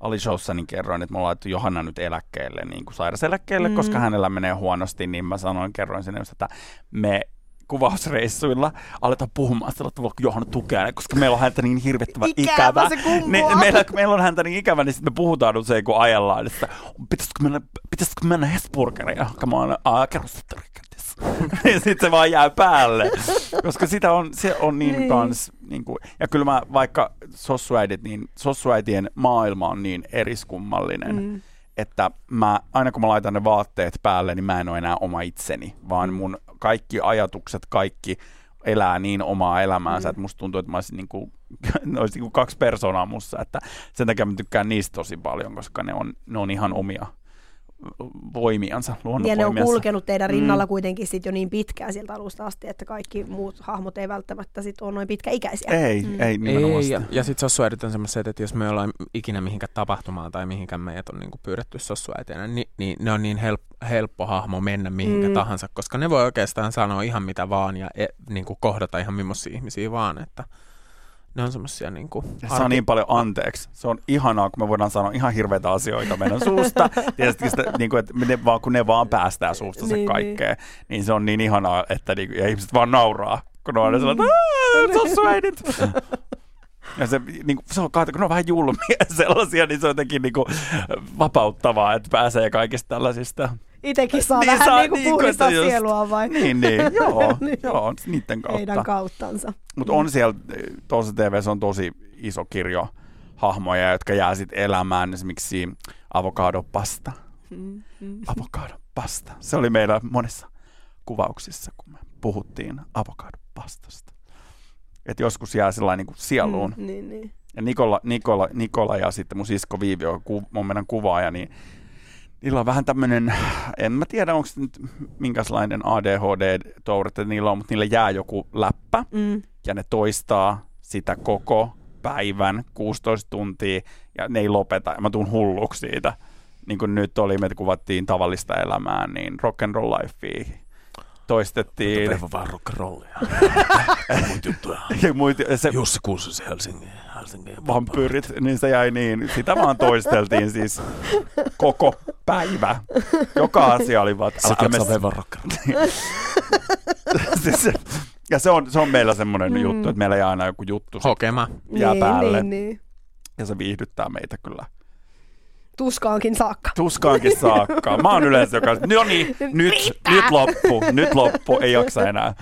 Ali-showssa, niin kerroin, että me ollaan Johanna nyt eläkkeelle, niin kuin sairaseläkkeelle, Mm. koska hänellä menee huonosti, niin mä sanoin, kerroin sinne että me kuvausreissuilla aletaan puhumaan sillä tavalla, kun Johanna tukee, koska meillä on häntä niin hirvittävän Ikävä ikävä. Niin, meillä, meillä on häntä niin ikävä, niin sitten me puhutaan usein, kun ajellaan, että pitäisikö mennä, pitäisikö mennä Hesburgeriin, johonka mä oon, "Aa, kerro sitten Rikentis." niin sitten se vaan jää päälle, koska sitä on, se on niin, Niin. kans, niin kuin, ja kyllä mä vaikka sossuäidit, niin sossuäitien maailma on niin eriskummallinen, mm. Että mä, aina kun mä laitan ne vaatteet päälle, niin mä en ole enää oma itseni, vaan mun kaikki ajatukset, kaikki elää niin omaa elämäänsä, mm. että musta tuntuu, että mä olisin, niin kuin, olisi niin kuin kaksi persoonaa mussa, että sen takia mä tykkään niistä tosi paljon, koska ne on, ne on ihan omia voimiansa, luonnon Ja ne on kulkenut teidän rinnalla Mm. kuitenkin sit jo niin pitkään sieltä alusta asti, että kaikki muut hahmot ei välttämättä sit ole noin pitkäikäisiä. Ei, Mm. ei nimenomaan Ei, ja, ja sitten sossuäidit on semmoiset, että jos me ollaan ikinä mihinkään tapahtumaan tai mihinkään meidät on niinku pyydetty sossuäitinä, niin, niin ne on niin help, helppo hahmo mennä mihinkä Mm. mm. tahansa, koska ne voi oikeastaan sanoa ihan mitä vaan ja e, niinku kohdata ihan millaisia ihmisiä vaan, että ne on semmoisia niinku Ja Se on niin paljon anteeksi. Se on ihanaa, kun me voidaan sanoa ihan hirveitä asioita meidän suusta. Tietysti sitä, niin kuin, että ne vaan, kun ne vaan päästää suusta se Niin, kaikkea, niin se on niin ihanaa, että niin, ja ihmiset vaan nauraa, kun ne on aina sellainen, "Aa, sossuäidit. Ja se, niin kuin, se on, kun ne on vähän julmia sellaisia, niin se on jotenkin niin kuin, vapauttavaa, että pääsee kaikista tällaisista. Itekin saa Niin vähän saa, niin kuin niin kuin, puhdistaa just- sielua vai Niin, niin, joo, Niin. joo niiden kautta. heidän kauttansa. Mutta on siellä, tuossa TV on tosi iso kirjo hahmoja, jotka jää sitten elämään. Esimerkiksi avokadopasta. Mm, mm. Avokadopasta. Se oli meillä monessa kuvauksissa, kun me puhuttiin avokadopastasta. Että joskus jää sellainen niin sieluun. Mm, niin, niin. Ja Nikola, Nikola, Nikola ja sitten mun sisko Viivi on, ku, on meidän kuvaaja, niin niillä on vähän tämmöinen, en mä tiedä onko se nyt minkälainen ADHD-toure, että niillä on, mutta niillä jää joku läppä Mm. ja ne toistaa sitä koko päivän 16 tuntia ja ne ei lopeta. Ja mä tuun hulluksi siitä. Niin kuin nyt oli, me kuvattiin tavallista elämää, niin rock and roll lifea toistettiin. Päivä vaan rock'n'rollia. Muut juttuja. Ja muita, se Jussi Kuusosen Helsingin. Helsingin vampyyrit, niin se jäi niin. Sitä vaan toisteltiin siis koko päivä. Joka asia oli vaan, että Se älä- me- siis ja se on, se on meillä semmoinen Mm. juttu, että meillä jää aina joku juttu hokema. jää niin, päälle. Niin, niin. ja se viihdyttää meitä kyllä. Tuskaankin saakka. Tuskaankin saakka. Mä oon yleensä joka, no niin, nyt, nyt loppu, nyt loppu, ei jaksa enää.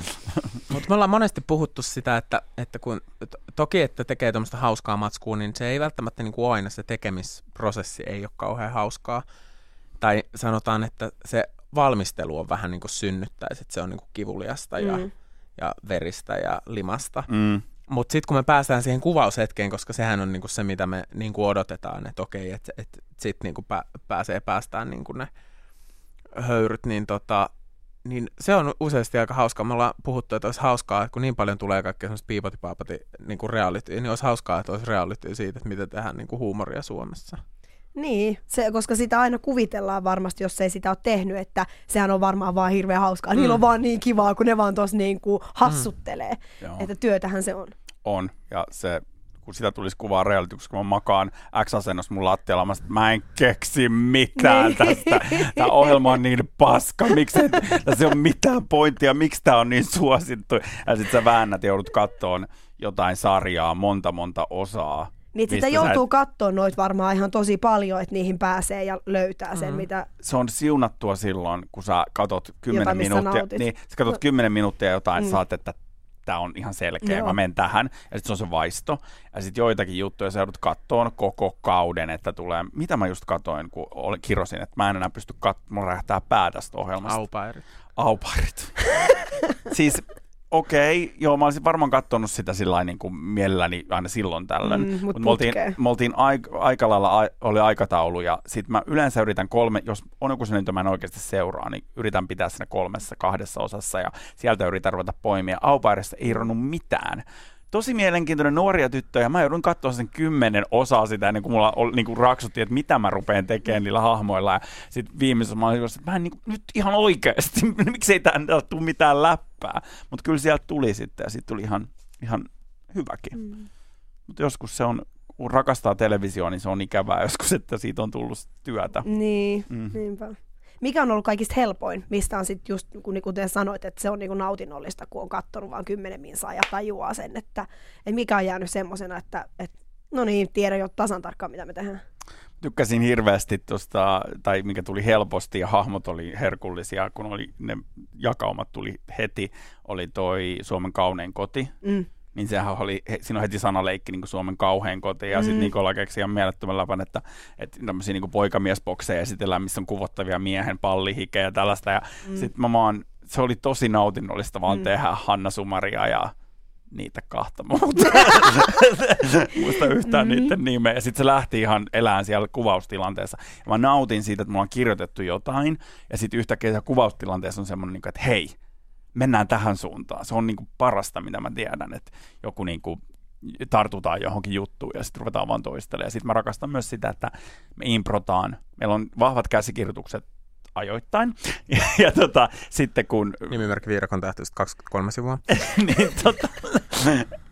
Mutta me ollaan monesti puhuttu sitä, että, että kun, to, toki että tekee tuommoista hauskaa matskua, niin se ei välttämättä niin kuin aina se tekemisprosessi ei ole kauhean hauskaa. Tai sanotaan, että se valmistelu on vähän niin kuin synnyttäisi, että se on niin kuin kivuliasta ja, Mm. ja veristä ja limasta. Mm. Mutta sitten kun me päästään siihen kuvaushetkeen, koska sehän on niinku se, mitä me niinku odotetaan, että okei, että et, sitten niinku pä, pääsee päästään niinku ne höyryt, niin, tota, niin se on useasti aika hauskaa. Me ollaan puhuttu, että olisi hauskaa, että kun niin paljon tulee kaikkea semmoista piipotipaapati niinku reality, niin olisi hauskaa, että olisi reality siitä, että miten tehdään niinku huumoria Suomessa. Niin, se, koska sitä aina kuvitellaan varmasti, jos ei sitä ole tehnyt, että sehän on varmaan vaan hirveän hauskaa. Mm. Niillä on vaan niin kivaa, kun ne vaan tuossa niin kuin hassuttelee. Joo. Että työtähän se on. On. Ja se, kun sitä tulisi kuvaa reality, koska mä makaan X-asennossa mun lattialla, mä, sanoin, mä en keksi mitään Niin. tästä. Tämä ohjelma on niin paska, miksi tässä ei ole mitään pointtia, miksi tämä on niin suosittu. Ja sitten sä väännät ja joudut kattoon jotain sarjaa, monta monta osaa. Niin sitä joutuu et- katsoa noit varmaan ihan tosi paljon, että niihin pääsee ja löytää sen, Mm. mitä... se on siunattua silloin, kun sä katot 10 Jotain, mistä minuuttia. nautit. Niin, sä katot 10 minuuttia jotain, Mm. saat, että tämä on ihan selkeä, Joo. mä menen tähän. Ja sitten se on se vaisto. Ja sitten joitakin juttuja sä joudut kattoon koko kauden, että tulee, mitä mä just katoin, kun olin, kirosin, että mä en enää pysty katsomaan, mulla räjähtää pää tästä ohjelmasta. Aupairit. Auparit. siis okei, okay, joo, mä olisin varmaan katsonut sitä sillä niin kuin mielelläni aina silloin tällöin. Mm, mut Mut me oltiin, putkeen. me oltiin aik- aika lailla, ai- oli aikataulu ja sit mä yleensä yritän kolme, jos on joku sellainen, jota mä en oikeasti seuraa, niin yritän pitää siinä kolmessa, kahdessa osassa ja sieltä yritän ruveta poimia. Aupairissa ei eronnut mitään. Tosi mielenkiintoinen nuoria tyttöjä. Mä joudun katsoa sen kymmenen osaa sitä, ennen kuin mulla oli, niin kuin raksuttiin, että mitä mä rupean tekemään niillä hahmoilla. Ja sitten viimeisessä mä olin, että mä en niin kuin, nyt ihan oikeasti, miksi ei tähän tule mitään läppää. Mutta kyllä sieltä tuli sitten ja sitten tuli ihan, ihan hyväkin. Mm. Mutta joskus se on, kun rakastaa televisioon, niin se on ikävää joskus, että siitä on tullut työtä. Niin, Mm. niinpä. Mikä on ollut kaikista helpoin, mistä on sitten just, kun kuten sanoit, että se on niinku nautinnollista, kun on katsonut vain kymmenen minsaa ja tajuaa sen, että, että mikä on jäänyt semmoisena, että, että no niin, tiedän jo tasan tarkkaan, mitä me tehdään. Tykkäsin hirveästi tuosta, tai mikä tuli helposti ja hahmot oli herkullisia, kun oli, ne jakaumat tuli heti, oli toi Suomen kaunein koti. Mm. Niin sehän oli, siinä on heti sanaleikki niin kuin Suomen kauhein koti. Ja mm. Sitten Nikola keksi ihan mielettömän läpän, että, että tämmöisiä niin poikamiesbokseja esitellään, missä on kuvottavia miehen pallihikejä ja tällaista. Ja mm. sitten mä vaan, se oli tosi nautinnollista vaan Mm. tehdä Hanna Sumaria ja niitä kahta muuta. Muista yhtään Mm. niiden nimeä. Ja sitten se lähti ihan elään siellä kuvaustilanteessa. Ja mä nautin siitä, että mulla on kirjoitettu jotain. Ja sitten yhtäkkiä siellä kuvaustilanteessa on semmoinen, niin että hei, mennään tähän suuntaan. Se on niin kuin parasta, mitä mä tiedän, että joku niin kuin tartutaan johonkin juttuun ja sitten ruvetaan vaan toistelemaan. Ja sitten mä rakastan myös sitä, että me improtaan. Meillä on vahvat käsikirjoitukset ajoittain. Ja, ja tota, sitten kun... Nimimerkki Viirakon tähtöistä 23 sivua. niin tota,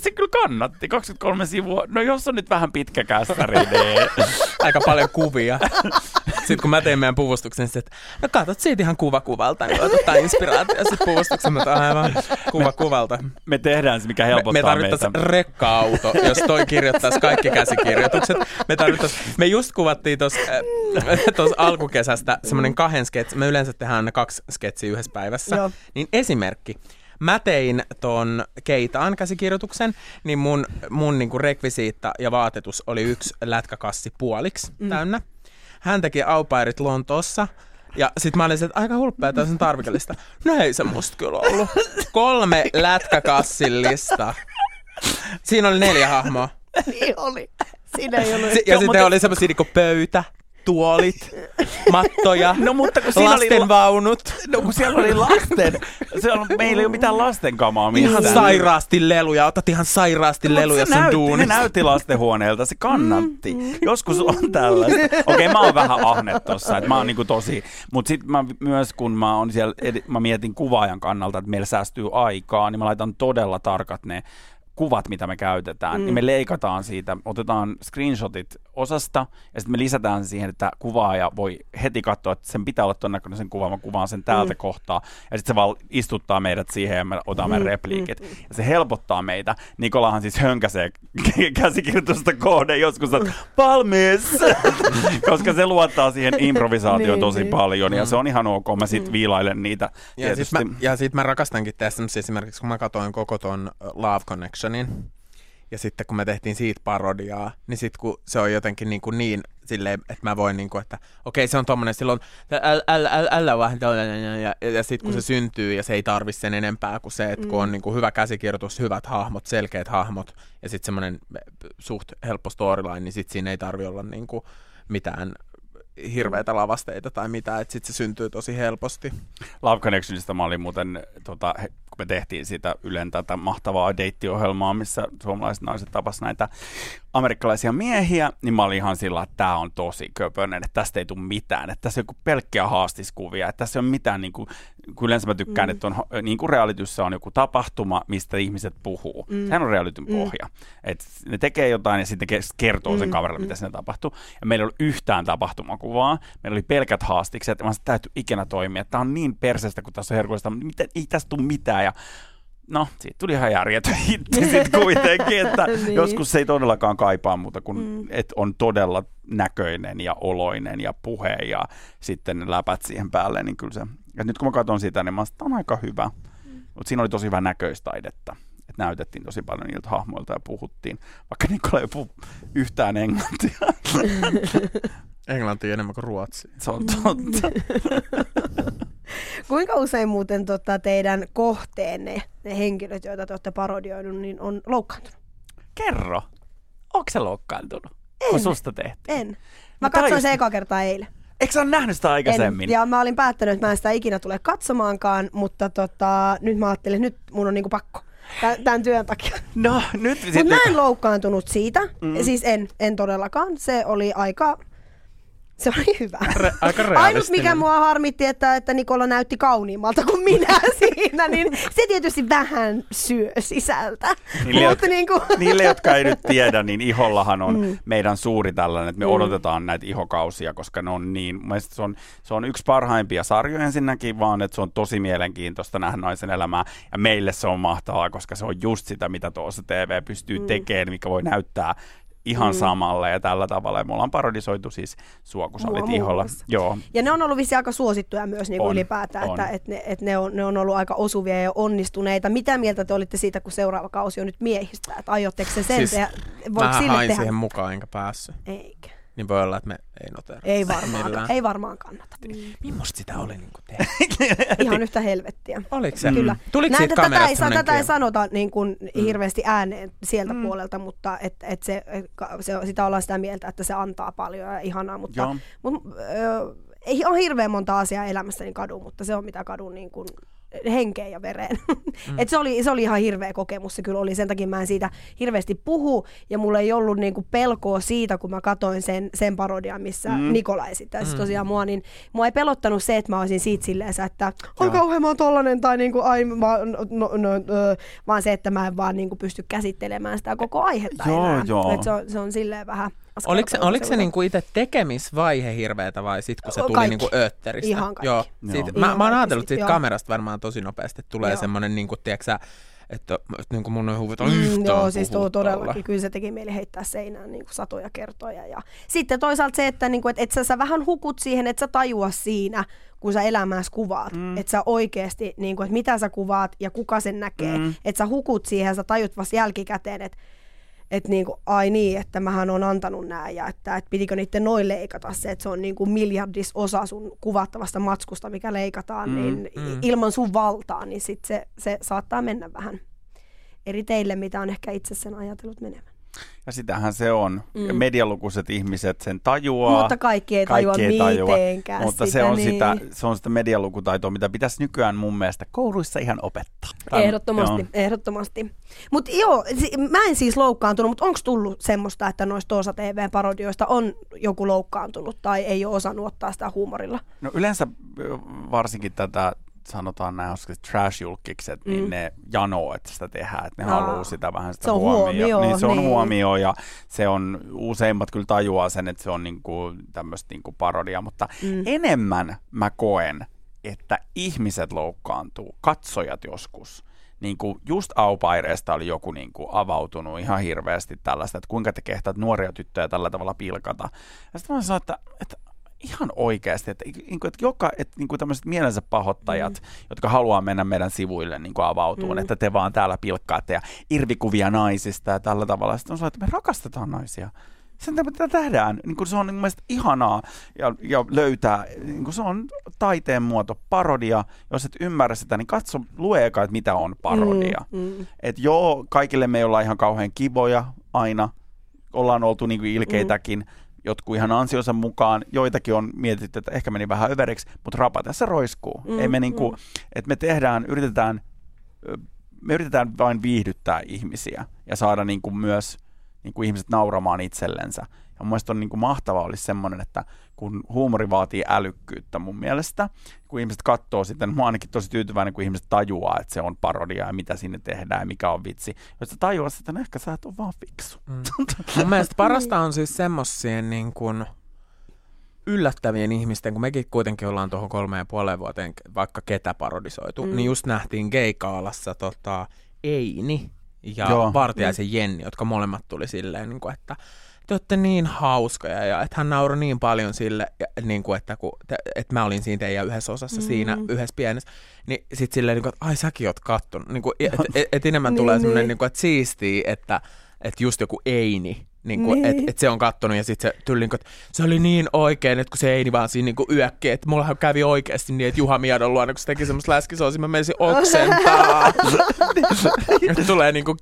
se kyllä kannatti, 23 sivua. No jos on nyt vähän pitkä kässäri, niin... Aika paljon kuvia. Sitten kun mä tein meidän puvustuksen, niin että no katsot siitä ihan kuva kuvalta, niin otetaan inspiraatio. Sitten puvustuksen, mutta aivan kuva kuvalta. Me tehdään se, mikä Me, helpottaa me tarvittaisiin meitä. rekka-auto, jos toi kirjoittaisi kaikki käsikirjoitukset. Me tarvittaisiin, me just kuvattiin tuossa äh, alkukesästä semmoinen kahden sketsi, me yleensä tehdään aina kaksi sketsiä yhdessä päivässä. Joo. Niin esimerkki. Mä tein ton Keitaan käsikirjoituksen, niin mun, mun niinku rekvisiitta ja vaatetus oli yksi lätkäkassi puoliksi mm. täynnä. Hän teki aupairit Lontoossa, ja sit mä olin se, että aika hulppea, tässä on tarvikellista. No ei se musta kyllä ollut. Kolme lätkäkassillista. Siinä oli neljä hahmoa. Niin oli. Siinä ei ollut. Si- ja sitten oli semmosia niinku pöytä, tuolit, mattoja, No mutta kun siinä oli... lastenvaunut. No kun siellä oli lasten, se on, meillä ei ole mitään lastenkamaa missään. Ihan sairaasti leluja, otat ihan sairaasti Mut leluja se sun näytti, duunissa. Ne näytti lastenhuoneelta, se kannatti. Joskus on tällaista. Okei, mä oon vähän ahne tossa, että mä oon niinku tosi... Mutta sitten mä myös, kun mä, on siellä, mä mietin kuvaajan kannalta, että meillä säästyy aikaa, niin mä laitan todella tarkat ne kuvat, mitä me käytetään, mm. niin me leikataan siitä, otetaan screenshotit osasta ja sitten me lisätään siihen, että kuvaaja voi heti katsoa, että sen pitää olla ton näköinen sen kuva, mä kuvaan sen täältä mm. kohtaa ja sitten se vaan istuttaa meidät siihen ja me otamme mm. repliikit. Mm. Ja se helpottaa meitä. Nikolahan siis hönkäsee käsikirjoitusta kohde joskus, että valmis! Koska se luottaa siihen improvisaatioon Niin, tosi niin. paljon ja se on ihan ok. Mä sit viilailen niitä Ja tietysti. sit, mä, ja sit mä rakastankin semmosia esimerkiksi, kun mä katsoin koko ton Love Connectionin, ja sitten kun me tehtiin siitä parodiaa, niin sitten kun se on jotenkin niin, kuin niin silleen, että mä voin niin kuin, että okei se on tommonen silloin, älä, älä, älä, älä vaan tollanen, ja, ja, ja sitten kun mm. se syntyy ja se ei tarvi sen enempää kuin se, että mm. kun on niin kuin hyvä käsikirjoitus, hyvät hahmot, selkeät hahmot ja sitten semmoinen suht helppo storyline, niin sitten siinä ei tarvi olla niin kuin mitään hirveitä lavasteita tai mitään, että sitten se syntyy tosi helposti. Love Connectionista mä olin muuten, tota, kun me tehtiin sitä Ylen tätä mahtavaa deittiohjelmaa, missä suomalaiset naiset tapas näitä amerikkalaisia miehiä, niin mä olin ihan sillä, että tämä on tosi köpönen, että tästä ei tule mitään, että tässä on joku pelkkiä haastiskuvia, että tässä ei ole mitään, niin kuin, kun yleensä mä tykkään, mm. että on, niin kuin realityssä on joku tapahtuma, mistä ihmiset puhuu. Mm. Sehän on realityn pohja. Et ne tekee jotain ja sitten kertoo sen kaverille, mitä siinä tapahtuu. Ja meillä ei ollut yhtään tapahtumakuvaa, meillä oli pelkät haastikset, ja mä että täytyy ikinä toimia. Tämä on niin perseestä, kun tässä on herkullista, mitä, ei tästä tule mitään. Ja No, siitä tuli ihan järjetön hitti sitten kuitenkin, että Niin. joskus se ei todellakaan kaipaa muuta kuin, mm. että on todella näköinen ja oloinen ja puhe ja sitten ne läpät siihen päälle, niin kyllä se. Ja nyt kun mä katson sitä, niin mä sanoin, että on aika hyvä. Mm. Mutta siinä oli tosi hyvä näköistaidetta. Että näytettiin tosi paljon niiltä hahmoilta ja puhuttiin, vaikka Nikola ei puhu yhtään englantia. Englanti enemmän kuin ruotsi. Se on totta. Kuinka usein muuten tota, teidän kohteenne, ne henkilöt, joita te olette parodioinut, niin on loukkaantunut? Kerro, onko se loukkaantunut? Kun susta tehtiin. En. No Mä katsoin taisi- sen eka kertaa eilen. Eikö sä ole nähnyt sitä aikaisemmin? En, ja mä olin päättänyt, että mä en sitä ikinä tule katsomaankaan, mutta tota, nyt mä ajattelin, että nyt mun on niinku pakko. Tämän työn takia. No, nyt Mutta sitten... mä en loukkaantunut siitä. Mm. Siis en, en todellakaan. Se oli aika... Se oli hyvä. Re- aika Ainut mikä mua harmitti, että, että Nikola näytti kauniimmalta kuin minä siinä, niin se tietysti vähän syö sisältä. Niille, Mutta niin kuin, Niille, jotka ei nyt tiedä, niin ihollahan on Mm. meidän suuri tällainen, että me mm. odotetaan näitä ihokausia, koska ne on niin, se on, se on yksi parhaimpia sarjoja ensinnäkin, vaan että se on tosi mielenkiintoista nähdä naisen elämää. Ja meille se on mahtavaa, koska se on just sitä, mitä tuossa TV pystyy mm. tekemään, mikä voi näyttää ihan mm. samalle ja tällä tavalla. Ja me ollaan parodisoitu siis sua, kun sä Mua iholla. Joo, ja ne on ollut vissi aika suosittuja myös niin kuin On, ylipäätään, on. että, että, ne, että ne, on, ne on ollut aika osuvia ja onnistuneita. Mitä mieltä te olitte siitä, kun seuraava kausi on nyt miehistä? Että aiotteko se sen Siis tehdä? Voiko Mä sille hain tehdä? siihen mukaan enkä päässyt. Eikä. Niin voi olla, että me ei notera. Ei varmaan, Millään. ei varmaan kannata. Millaista sitä oli niin kuin tehdä? Ihan yhtä helvettiä. Oliko se? Kyllä. Tuliko Näin, siitä tätä, ei, saa- tätä ei sanota niin kuin Mm. hirveästi ääneen sieltä puolelta, mutta et, et se, se, sitä ollaan sitä mieltä, että se antaa paljon ja ihanaa, mutta, Joo. mutta ö, ei ole hirveän monta asiaa elämässäni kadun, mutta se on mitä kadun niin kuin henkeen ja vereen. Mm. Et se, oli, se oli ihan hirveä kokemus, se kyllä oli. Sen takia mä en siitä hirveästi puhu, ja mulla ei ollut niinku pelkoa siitä, kun mä katoin sen, sen parodian, missä mm. Nikola esittää. Mm. tosiaan mua, niin mua ei pelottanut se, että mä olisin siitä silleen, että ai kauhean mä oon tollanen, tai niinku, ai, mä, no, no, no, vaan se, että mä en vaan niinku pysty käsittelemään sitä koko aihetta Joo, enää. joo. Et se, on, se on silleen vähän Oliko se, oliko se niinku itse tekemisvaihe hirveätä vai sit kun se tuli kaikki. niinku öötteristä? Ihan kaikki. Joo. Joo. Siitä, Ihan mä, mä oon ajatellut sit, siitä joo. kamerasta varmaan tosi nopeasti, että tulee semmoinen, niinku, tiedätkö että, että niinku mun ei huvita Mm, yhtään joo, siis tuo todellakin. Kyllä se teki mieli heittää seinään niin kuin satoja kertoja. Ja sitten toisaalta se, että, niin kuin, että, että sä, sä vähän hukut siihen, että sä tajua siinä, kun sä elämääsi kuvaat. Mm. Että sä oikeasti, niin kuin, että mitä sä kuvaat ja kuka sen näkee. Mm. Että sä hukut siihen ja sä tajut vasta jälkikäteen, että että niinku, ai niin, että mähän on antanut nämä ja että, että pitikö niiden noin leikata se, että se on niinku miljardis osa sun kuvattavasta matskusta, mikä leikataan, mm, niin mm. ilman sun valtaa, niin sit se, se saattaa mennä vähän eri teille, mitä on ehkä itse sen ajatellut menevän. Ja sitähän se on. Mm. Medialukuiset ihmiset sen tajuaa. Mutta kaikki ei tajua kaikki ei tajua, mitenkään Mutta sitä, se, on niin. sitä, se on sitä medialukutaitoa, mitä pitäisi nykyään mun mielestä kouluissa ihan opettaa. Tai- Ehdottomasti, joo. ehdottomasti. Mutta joo, mä en siis loukkaantunut, mutta onko tullut semmoista, että noista Toosa TV-parodioista on joku loukkaantunut tai ei ole osannut ottaa sitä huumorilla? No yleensä varsinkin tätä sanotaan näin hauskasti trash-julkikset, mm. niin ne janoo, että sitä tehdään, että ne Aa. haluaa sitä vähän sitä Se on huomioon. huomio, niin se on niin. huomio ja se on, useimmat kyllä tajuaa sen, että se on niinku tämmöistä niinku parodia, mutta mm. enemmän mä koen, että ihmiset loukkaantuu, katsojat joskus. Niin kuin just Aupaireesta oli joku niin kuin avautunut ihan hirveästi tällaista, että kuinka te kehtaat nuoria tyttöjä tällä tavalla pilkata. Ja sitten mä sanoin, että, että ihan oikeasti, että, niin kuin, että, joka, että niin kuin tämmöiset mielensä pahoittajat, mm. jotka haluaa mennä meidän sivuille niin kuin avautuun, mm. että te vaan täällä pilkkaatte ja irvikuvia naisista ja tällä tavalla. Sitten on sellainen, että me rakastetaan naisia. Sen tätä tehdään. Niin kuin se on niin mielestäni ihanaa ja, ja löytää, niin kuin se on taiteen muoto, parodia. Jos et ymmärrä sitä, niin katso, lue eka, että mitä on parodia. Mm, mm. Et joo, kaikille me ei olla ihan kauhean kivoja aina. Ollaan oltu niinku ilkeitäkin. Mm. Jotkut ihan ansionsa mukaan. Joitakin on mietitty, että ehkä meni vähän överiksi, mutta rapa tässä roiskuu. Mm, ei me niinku, mm. että me tehdään, yritetään, me yritetään vain viihdyttää ihmisiä ja saada niinku myös niinku ihmiset nauramaan itsellensä. Ja mun mielestä on niinku mahtavaa olisi semmoinen, että kun huumori vaatii älykkyyttä mun mielestä, kun ihmiset katsoo sitten, mä oon ainakin tosi tyytyväinen, kun ihmiset tajuaa, että se on parodia ja mitä sinne tehdään ja mikä on vitsi. Jos sä tajuaa sitä, niin ehkä sä et ole vaan fiksu. Mm. Mun mielestä parasta on siis semmoisien niin kuin yllättävien ihmisten, kun mekin kuitenkin ollaan tuohon kolmeen ja puoleen vuoteen vaikka ketä parodisoitu, mm. niin just nähtiin Geikaalassa tota, Eini ja Joo. Vartiaisen Jenni, jotka molemmat tuli silleen, niin kuin, että te olette niin hauskoja ja että hän nauroi niin paljon sille, ja, niin kuin, että, kun te, että mä olin siinä teidän yhdessä osassa mm. siinä yhdessä pienessä, niin sitten silleen, niin kuin, että ai säkin oot kattonut, niin kuin, että et, et enemmän Niin, tulee semmoinen, niin. niin kuin, että siistii, että, että just joku Eini, niin kuin, Niin. että et se on kattonut ja sitten se tuli, niin kuin, että se oli niin oikein, että kun se Eini vaan siinä niin kuin yökki, että mullahan kävi oikeasti niin, että Juha Miedon luona, kun se teki semmoista läskisoosia, mä menisin oksentaa. Tulee niin kuin,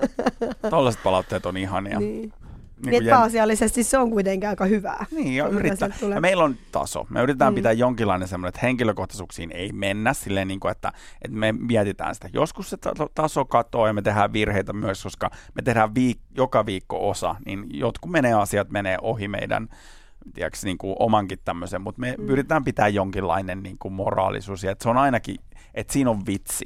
Tollaiset palautteet on ihania. Niin. Niin Niin, Jen- pääasiallisesti se on kuitenkin aika hyvää. Niin, ja yrittää. Ja meillä on taso. Me yritetään Mm. pitää jonkinlainen semmoinen, että henkilökohtaisuuksiin ei mennä silleen, niin kuin, että, että me mietitään sitä. Joskus se ta- taso katoaa ja me tehdään virheitä myös, koska me tehdään viik- joka viikko osa, niin jotkut menee asiat menee ohi meidän tiedätkö, niin kuin omankin tämmöisen, mutta me mm. yritetään pitää jonkinlainen niin kuin moraalisuus, ja että se on ainakin, että siinä on vitsi.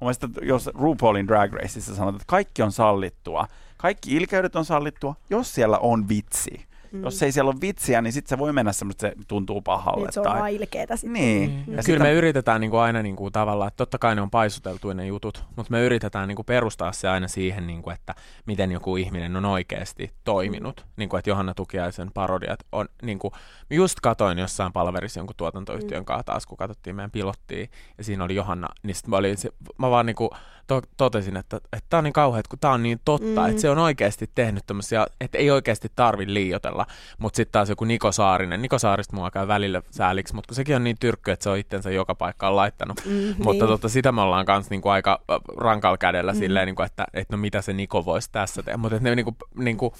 Mun mielestä, jos RuPaulin Drag Raceissa sanotaan, että kaikki on sallittua, kaikki ilkeydet on sallittua, jos siellä on vitsi. Mm. Jos ei siellä ole vitsiä, niin sitten se voi mennä semmoista, että se tuntuu pahalle. Niin, se on tai... vaan ilkeetä sitten. Niin. Mm. Ja Kyllä sitä- me yritetään niin kuin aina niin kuin tavallaan, että totta kai ne on paisuteltuja ne jutut, mutta me yritetään niin kuin perustaa se aina siihen, niin kuin, että miten joku ihminen on oikeasti toiminut. Niin kuin, että Johanna Tukiaisen parodiat on, niin kuin, just katoin jossain palverissa jonkun tuotantoyhtiön kanssa taas, kun katsottiin meidän pilottia, ja siinä oli Johanna, niin sit mä, olin, se, mä vaan niin kuin, to- totesin, että, että tämä on niin kauheat, kun tämä on niin totta, Mm. että se on oikeasti tehnyt tämmöisiä, että ei oikeasti tarvi liiotella. Mutta sitten taas joku Niko Saarinen, Niko Saarista mua käy välillä sääliksi, mutta kun sekin on niin tyrkky, että se on itsensä joka paikkaan laittanut. Mm, Mutta niin. tota, sitä me ollaan kanssa niinku aika rankalla kädellä Mm. silleen, niinku, että et no mitä se Niko voisi tässä tehdä. Mutta ne niinku, niinku,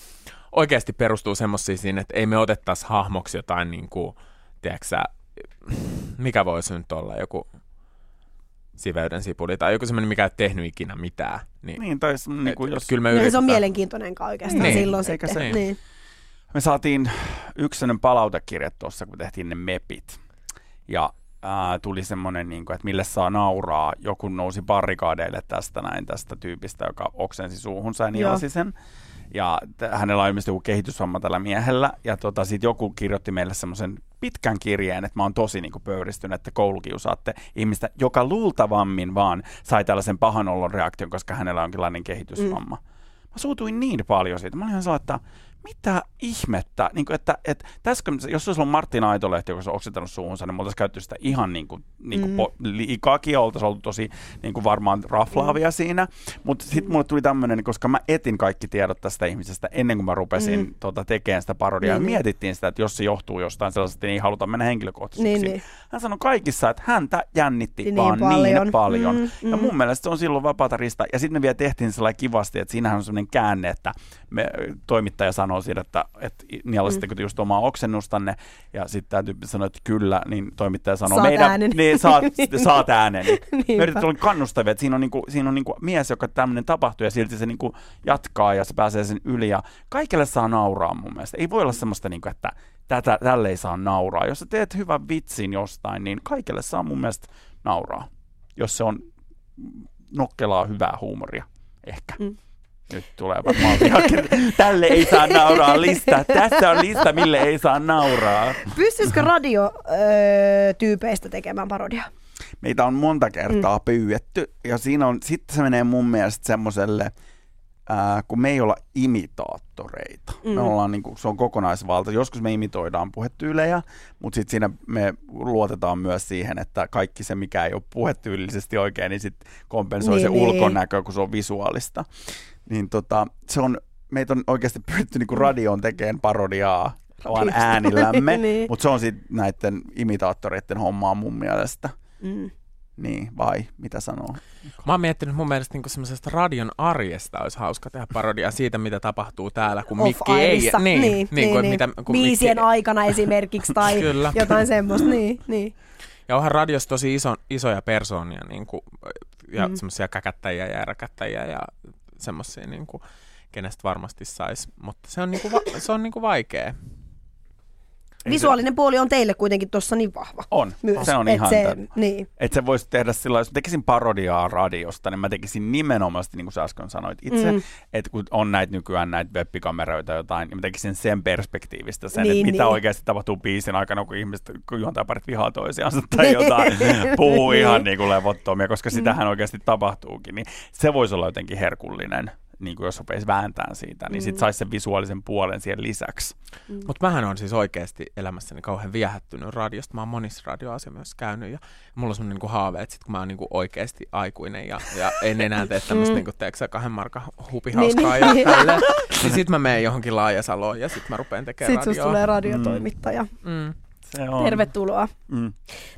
oikeasti perustuu semmoisiin että ei me otettaisi hahmoksi jotain, niinku, tiedätkö mikä voisi nyt olla joku siveyden sipuli tai joku semmoinen, mikä ei tehnyt ikinä mitään. Niin, Niin, tai niin kuin jos kyllä me No, se on yritetään. mielenkiintoinen oikeastaan Niin, silloin eikä sitten. se- niin. me saatiin yksi sellainen palautekirja tuossa, kun tehtiin ne mepit. Ja ää, tuli semmoinen, niin kuin, että mille saa nauraa. Joku nousi barrikaadeille tästä näin, tästä tyypistä, joka oksensi suuhunsa ja nielasi sen. Ja t- hänellä on ilmeisesti joku kehitysvamma tällä miehellä. Ja tota, sitten joku kirjoitti meille semmoisen pitkän kirjeen, että mä oon tosi niin kuin, pöyristynyt, että koulukiusaatte ihmistä, joka luultavammin vaan sai tällaisen pahan olon reaktion, koska hänellä on jonkinlainen kehitysvamma. Mm. Mä suutuin niin paljon siitä. Mä olin ihan sellainen, että mitä ihmettä, niin kuin, että, että tässä, jos olisi ollut Martin Aitolehti, joka olisi oksentanut suuhunsa, niin me oltaisiin käytetty sitä ihan niin kuin, niin kuin Mm. mm. po, liikaakin, ja oltaisiin oltu tosi niin kuin varmaan raflaavia mm. siinä, mutta sitten mulle tuli tämmöinen, koska mä etin kaikki tiedot tästä ihmisestä ennen kuin mä rupesin Mm. mm. tota, tekemään sitä parodiaa, Niin, niin, niin. mietittiin sitä, että jos se johtuu jostain sellaisesta, että ei haluta mennä henkilökohtaisesti. Niin, niin. Hän sanoi kaikissa, että häntä jännitti Niin vaan paljon. niin paljon. Mm, Ja mm. mun mielestä se on silloin vapaata ristaa. Ja sitten me vielä tehtiin sellainen kivasti, että siinähän on sellainen käänne, että me, toimittaja sanoo siitä, että, että nielasitteko te just omaa oksennustanne. Ja sitten tämä tyyppi sanoi, että kyllä, niin toimittaja sanoo, Saat meidän, äänen. Niin, saat, saat äänen. Niin. Me yritetään olla kannustavia, että siinä on, niinku, siinä on niinku mies, joka tämmöinen tapahtuu ja silti se niinku jatkaa ja se pääsee sen yli. Ja kaikille saa nauraa mun mielestä. Ei voi olla semmoista, niinku, että tätä, tälle ei saa nauraa. Jos sä teet hyvän vitsin jostain, niin kaikille saa mun mielestä nauraa. Jos se on nokkelaa hyvää huumoria, ehkä. Mm. Nyt tulee varmaan. Tälle ei saa nauraa lista. Tässä on lista, mille ei saa nauraa. Pystyisikö radiotyypeistä tekemään parodiaa? Meitä on monta kertaa mm. pyydetty, ja siinä on, sitten se menee mun mielestä semmoiselle, ää, kun me ei olla imitaattoreita. Mm. Me ollaan, niin kuin, se on kokonaisvalta. Joskus me imitoidaan puhetyylejä, mutta sitten siinä me luotetaan myös siihen, että kaikki se, mikä ei ole puhetyylisesti oikein, niin sitten kompensoi Niin, se niin. ulkonäkö, kun se on visuaalista. Niin tota, se on, meitä on oikeasti pyritty niin radioon tekemään parodiaa vaan äänillämme, Niin. mutta se on sitten näiden imitaattoreiden hommaa mun mielestä. Mm. Niin, vai mitä sanoo? Mä oon miettinyt mun mielestä niinku semmoisesta radion arjesta olisi hauska tehdä parodia siitä, mitä tapahtuu täällä, kun Mikki ei... Niin, niin, niin, niin, kun, niin. Mitä, kun Biisien Mikki, aikana esimerkiksi tai Kyllä. jotain semmoista. Niin, niin. Ja onhan radiossa tosi iso, isoja persoonia niin kuin, ja Mm. mm. semmoisia käkättäjiä ja äräkättäjiä ja semmoisia, niin kuin, kenestä varmasti saisi. Mutta se on, niin kuin, va- se on niin kuin vaikea. Ei Visuaalinen puoli on teille kuitenkin tuossa niin vahva. On, Myös. se on Et ihan se, se... niin. Että se voisi tehdä sillä jos tekisin parodiaa radiosta, niin mä tekisin nimenomaan, niin kuin sä äsken sanoit itse, Mm. mm. että kun on näitä nykyään näitä webikameroita jotain, niin mä tekisin sen perspektiivistä sen, Niin, että mitä niin. oikeasti tapahtuu biisin aikana, kun ihmiset, juontajaparit vihaa toisiansa tai jotain, puhuu ihan niin kuin levottomia, koska sitähän oikeasti tapahtuukin, niin se voisi olla jotenkin herkullinen niin kuin jos rupeisi vääntämään siitä, niin Mm. sit saisi sen visuaalisen puolen siihen lisäksi. Mutta mähän on siis oikeasti elämässäni kauhean viehättynyt radiosta. Mä oon monissa radioasemissa käynyt ja mulla on semmoinen niinku haave, että sit kun mä oon niinku oikeasti aikuinen ja, ja en enää tee tämmöistä niinku, teeksä, kahden markan hupihauskaa Niin, niin. ja tälleen, niin sit mä menen johonkin laajasaloon ja sit mä rupean tekemään Sitten radioa. tulee radiotoimittaja. Mm. Se on. Tervetuloa. Mm.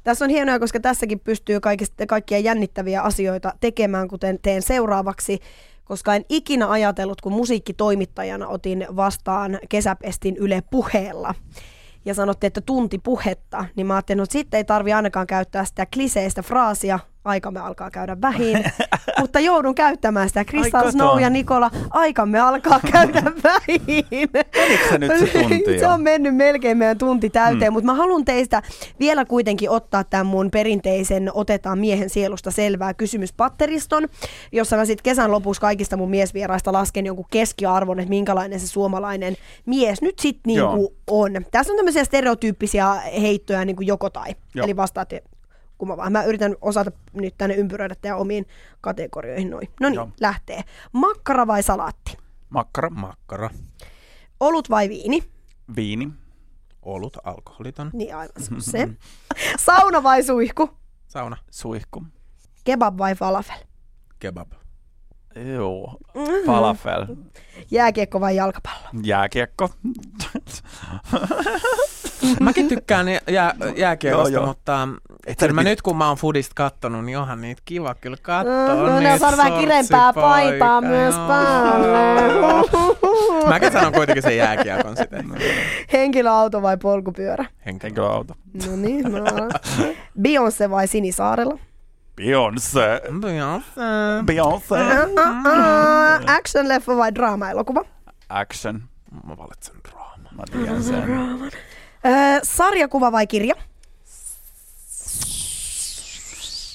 Tässä on hienoa, koska tässäkin pystyy kaikista, kaikkia jännittäviä asioita tekemään, kuten teen seuraavaksi. Koska en ikinä ajatellut, kun musiikkitoimittajana otin vastaan kesäpestin Yle puheella. Ja sanottiin, että tunti puhetta, niin mä ajattelin, että sitten ei tarvi ainakaan käyttää sitä kliseistä fraasia, aikamme alkaa käydä vähin, mutta joudun käyttämään sitä. Crystal. Snow ja Nikola, aikamme alkaa käydä vähin. Menikö se nyt se tunti se on mennyt melkein meidän tunti täyteen, mm. mutta mä haluan teistä vielä kuitenkin ottaa tämän mun perinteisen Otetaan miehen sielusta selvää kysymyspatteriston, jossa mä sitten kesän lopussa kaikista mun miesvieraista lasken jonkun keskiarvon, että minkälainen se suomalainen mies nyt sitten niinku on. Tässä on tämmöisiä stereotyyppisiä heittoja niinku joko tai, Joo. eli vastaat kun mä, vaan. mä yritän osata nyt tänne ympyröidä teidän omiin kategorioihin noin. No niin, lähtee. Makkara vai salaatti? Makkara, Makkara, Olut vai viini? viini, olut, alkoholiton, Niin aivan se. Sauna vai suihku? sauna, suihku, Kebab vai falafel? kebab, Joo, falafel, Jääkiekko vai jalkapallo? jääkiekko. Mäkin tykkään jää, jääkiekosta, Joo, joo. mutta kyllä mä nyt kun mä oon Foodista kattonut, niin onhan niitä kiva kyllä katsoa. No, no, ne on vähän kirempää paitaa myös päälle. Mäkin sanon kuitenkin sen jääkiekon sitten. Henkilöauto vai polkupyörä? Henkilöauto. No niin, no. Beyoncé vai Sinisaarella? Beyoncé. Beyoncé. Beyoncé. Uh, action-leffa vai draama-elokuva? Action. Mä valitsen draama. Mä tiedän sen. Öö, sarjakuva vai kirja?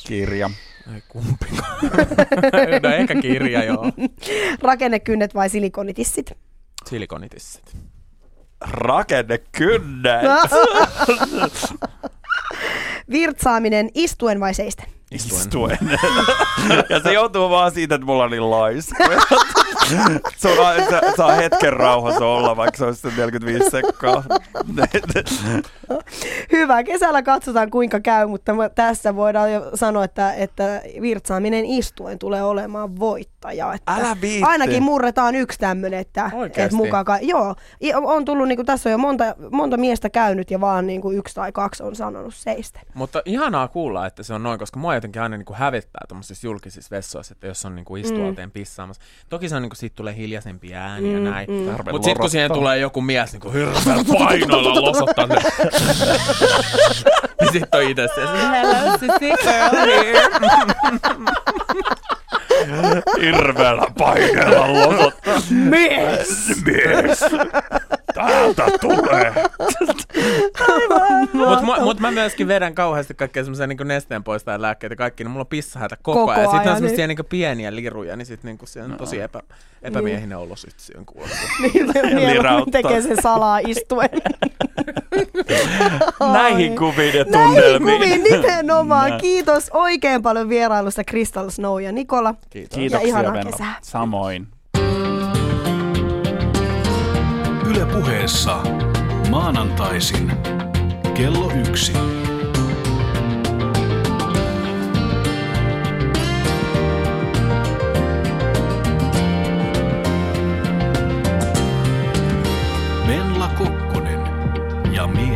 Kirja. Ei kumpikaan. no ehkä kirja, joo. Rakennekynnet vai silikonitissit? Silikonitissit. Rakennekynnet. Virtsaaminen istuen vai seisten? Istuen. Istuen. ja se joutuu vaan siitä, että mulla on niin laiska. se on, se, saa hetken rauhassa olla, vaikka se olisi se 45 sekkaa. Hyvä, kesällä katsotaan kuinka käy, mutta tässä voidaan jo sanoa, että, että virtsaaminen istuen tulee olemaan voittaja. Että Älä viitti. Ainakin murretaan yksi tämmöinen, että, Oikeesti? että mukaan. ka- Joo, on tullut, niin kuin, tässä on jo monta, monta miestä käynyt ja vaan niin kuin yksi tai kaksi on sanonut seistä. Mutta ihanaa kuulla, että se on noin, koska mua jotenkin aina niin kuin hävettää tuommoisissa julkisissa vessoissa, että jos on niin kuin istualteen pissaamassa. Toki se on niin kuin, siitä tulee hiljaisempia ääniä ja näin. Tarve Mutta sitten kun siihen tulee joku mies niin kuin hirveän painoilla losottaa ne. niin sitten on itse se, hello sissy girl here. Hirveällä paineella losottaa. Mies! Mies! Täältä tulee! Mutta mut, mut mä myöskin vedän kauheasti kaikkea semmoisia niin nesteen poistaa lääkkeitä ja kaikki, niin mulla on pissahätä koko, Koko ajan. Sitten ajan, on semmoisia niin. niin pieniä liruja, niin sitten niin se on tosi epä, epämiehinen olo sitten siihen kuulossa. Mieluummin lirauttaa. tekee sen salaa istuen. Näihin kuviin ja Näihin tunnelmiin. kuviin nimenomaan. Näin. Kiitos oikein paljon vierailusta Crystal Snow ja Nikola. Kiitos. Kiitoksia ihanaa Venla. kesää. Samoin. Yle puheessa maanantaisin kello yksi. Menla Kokkonen ja mi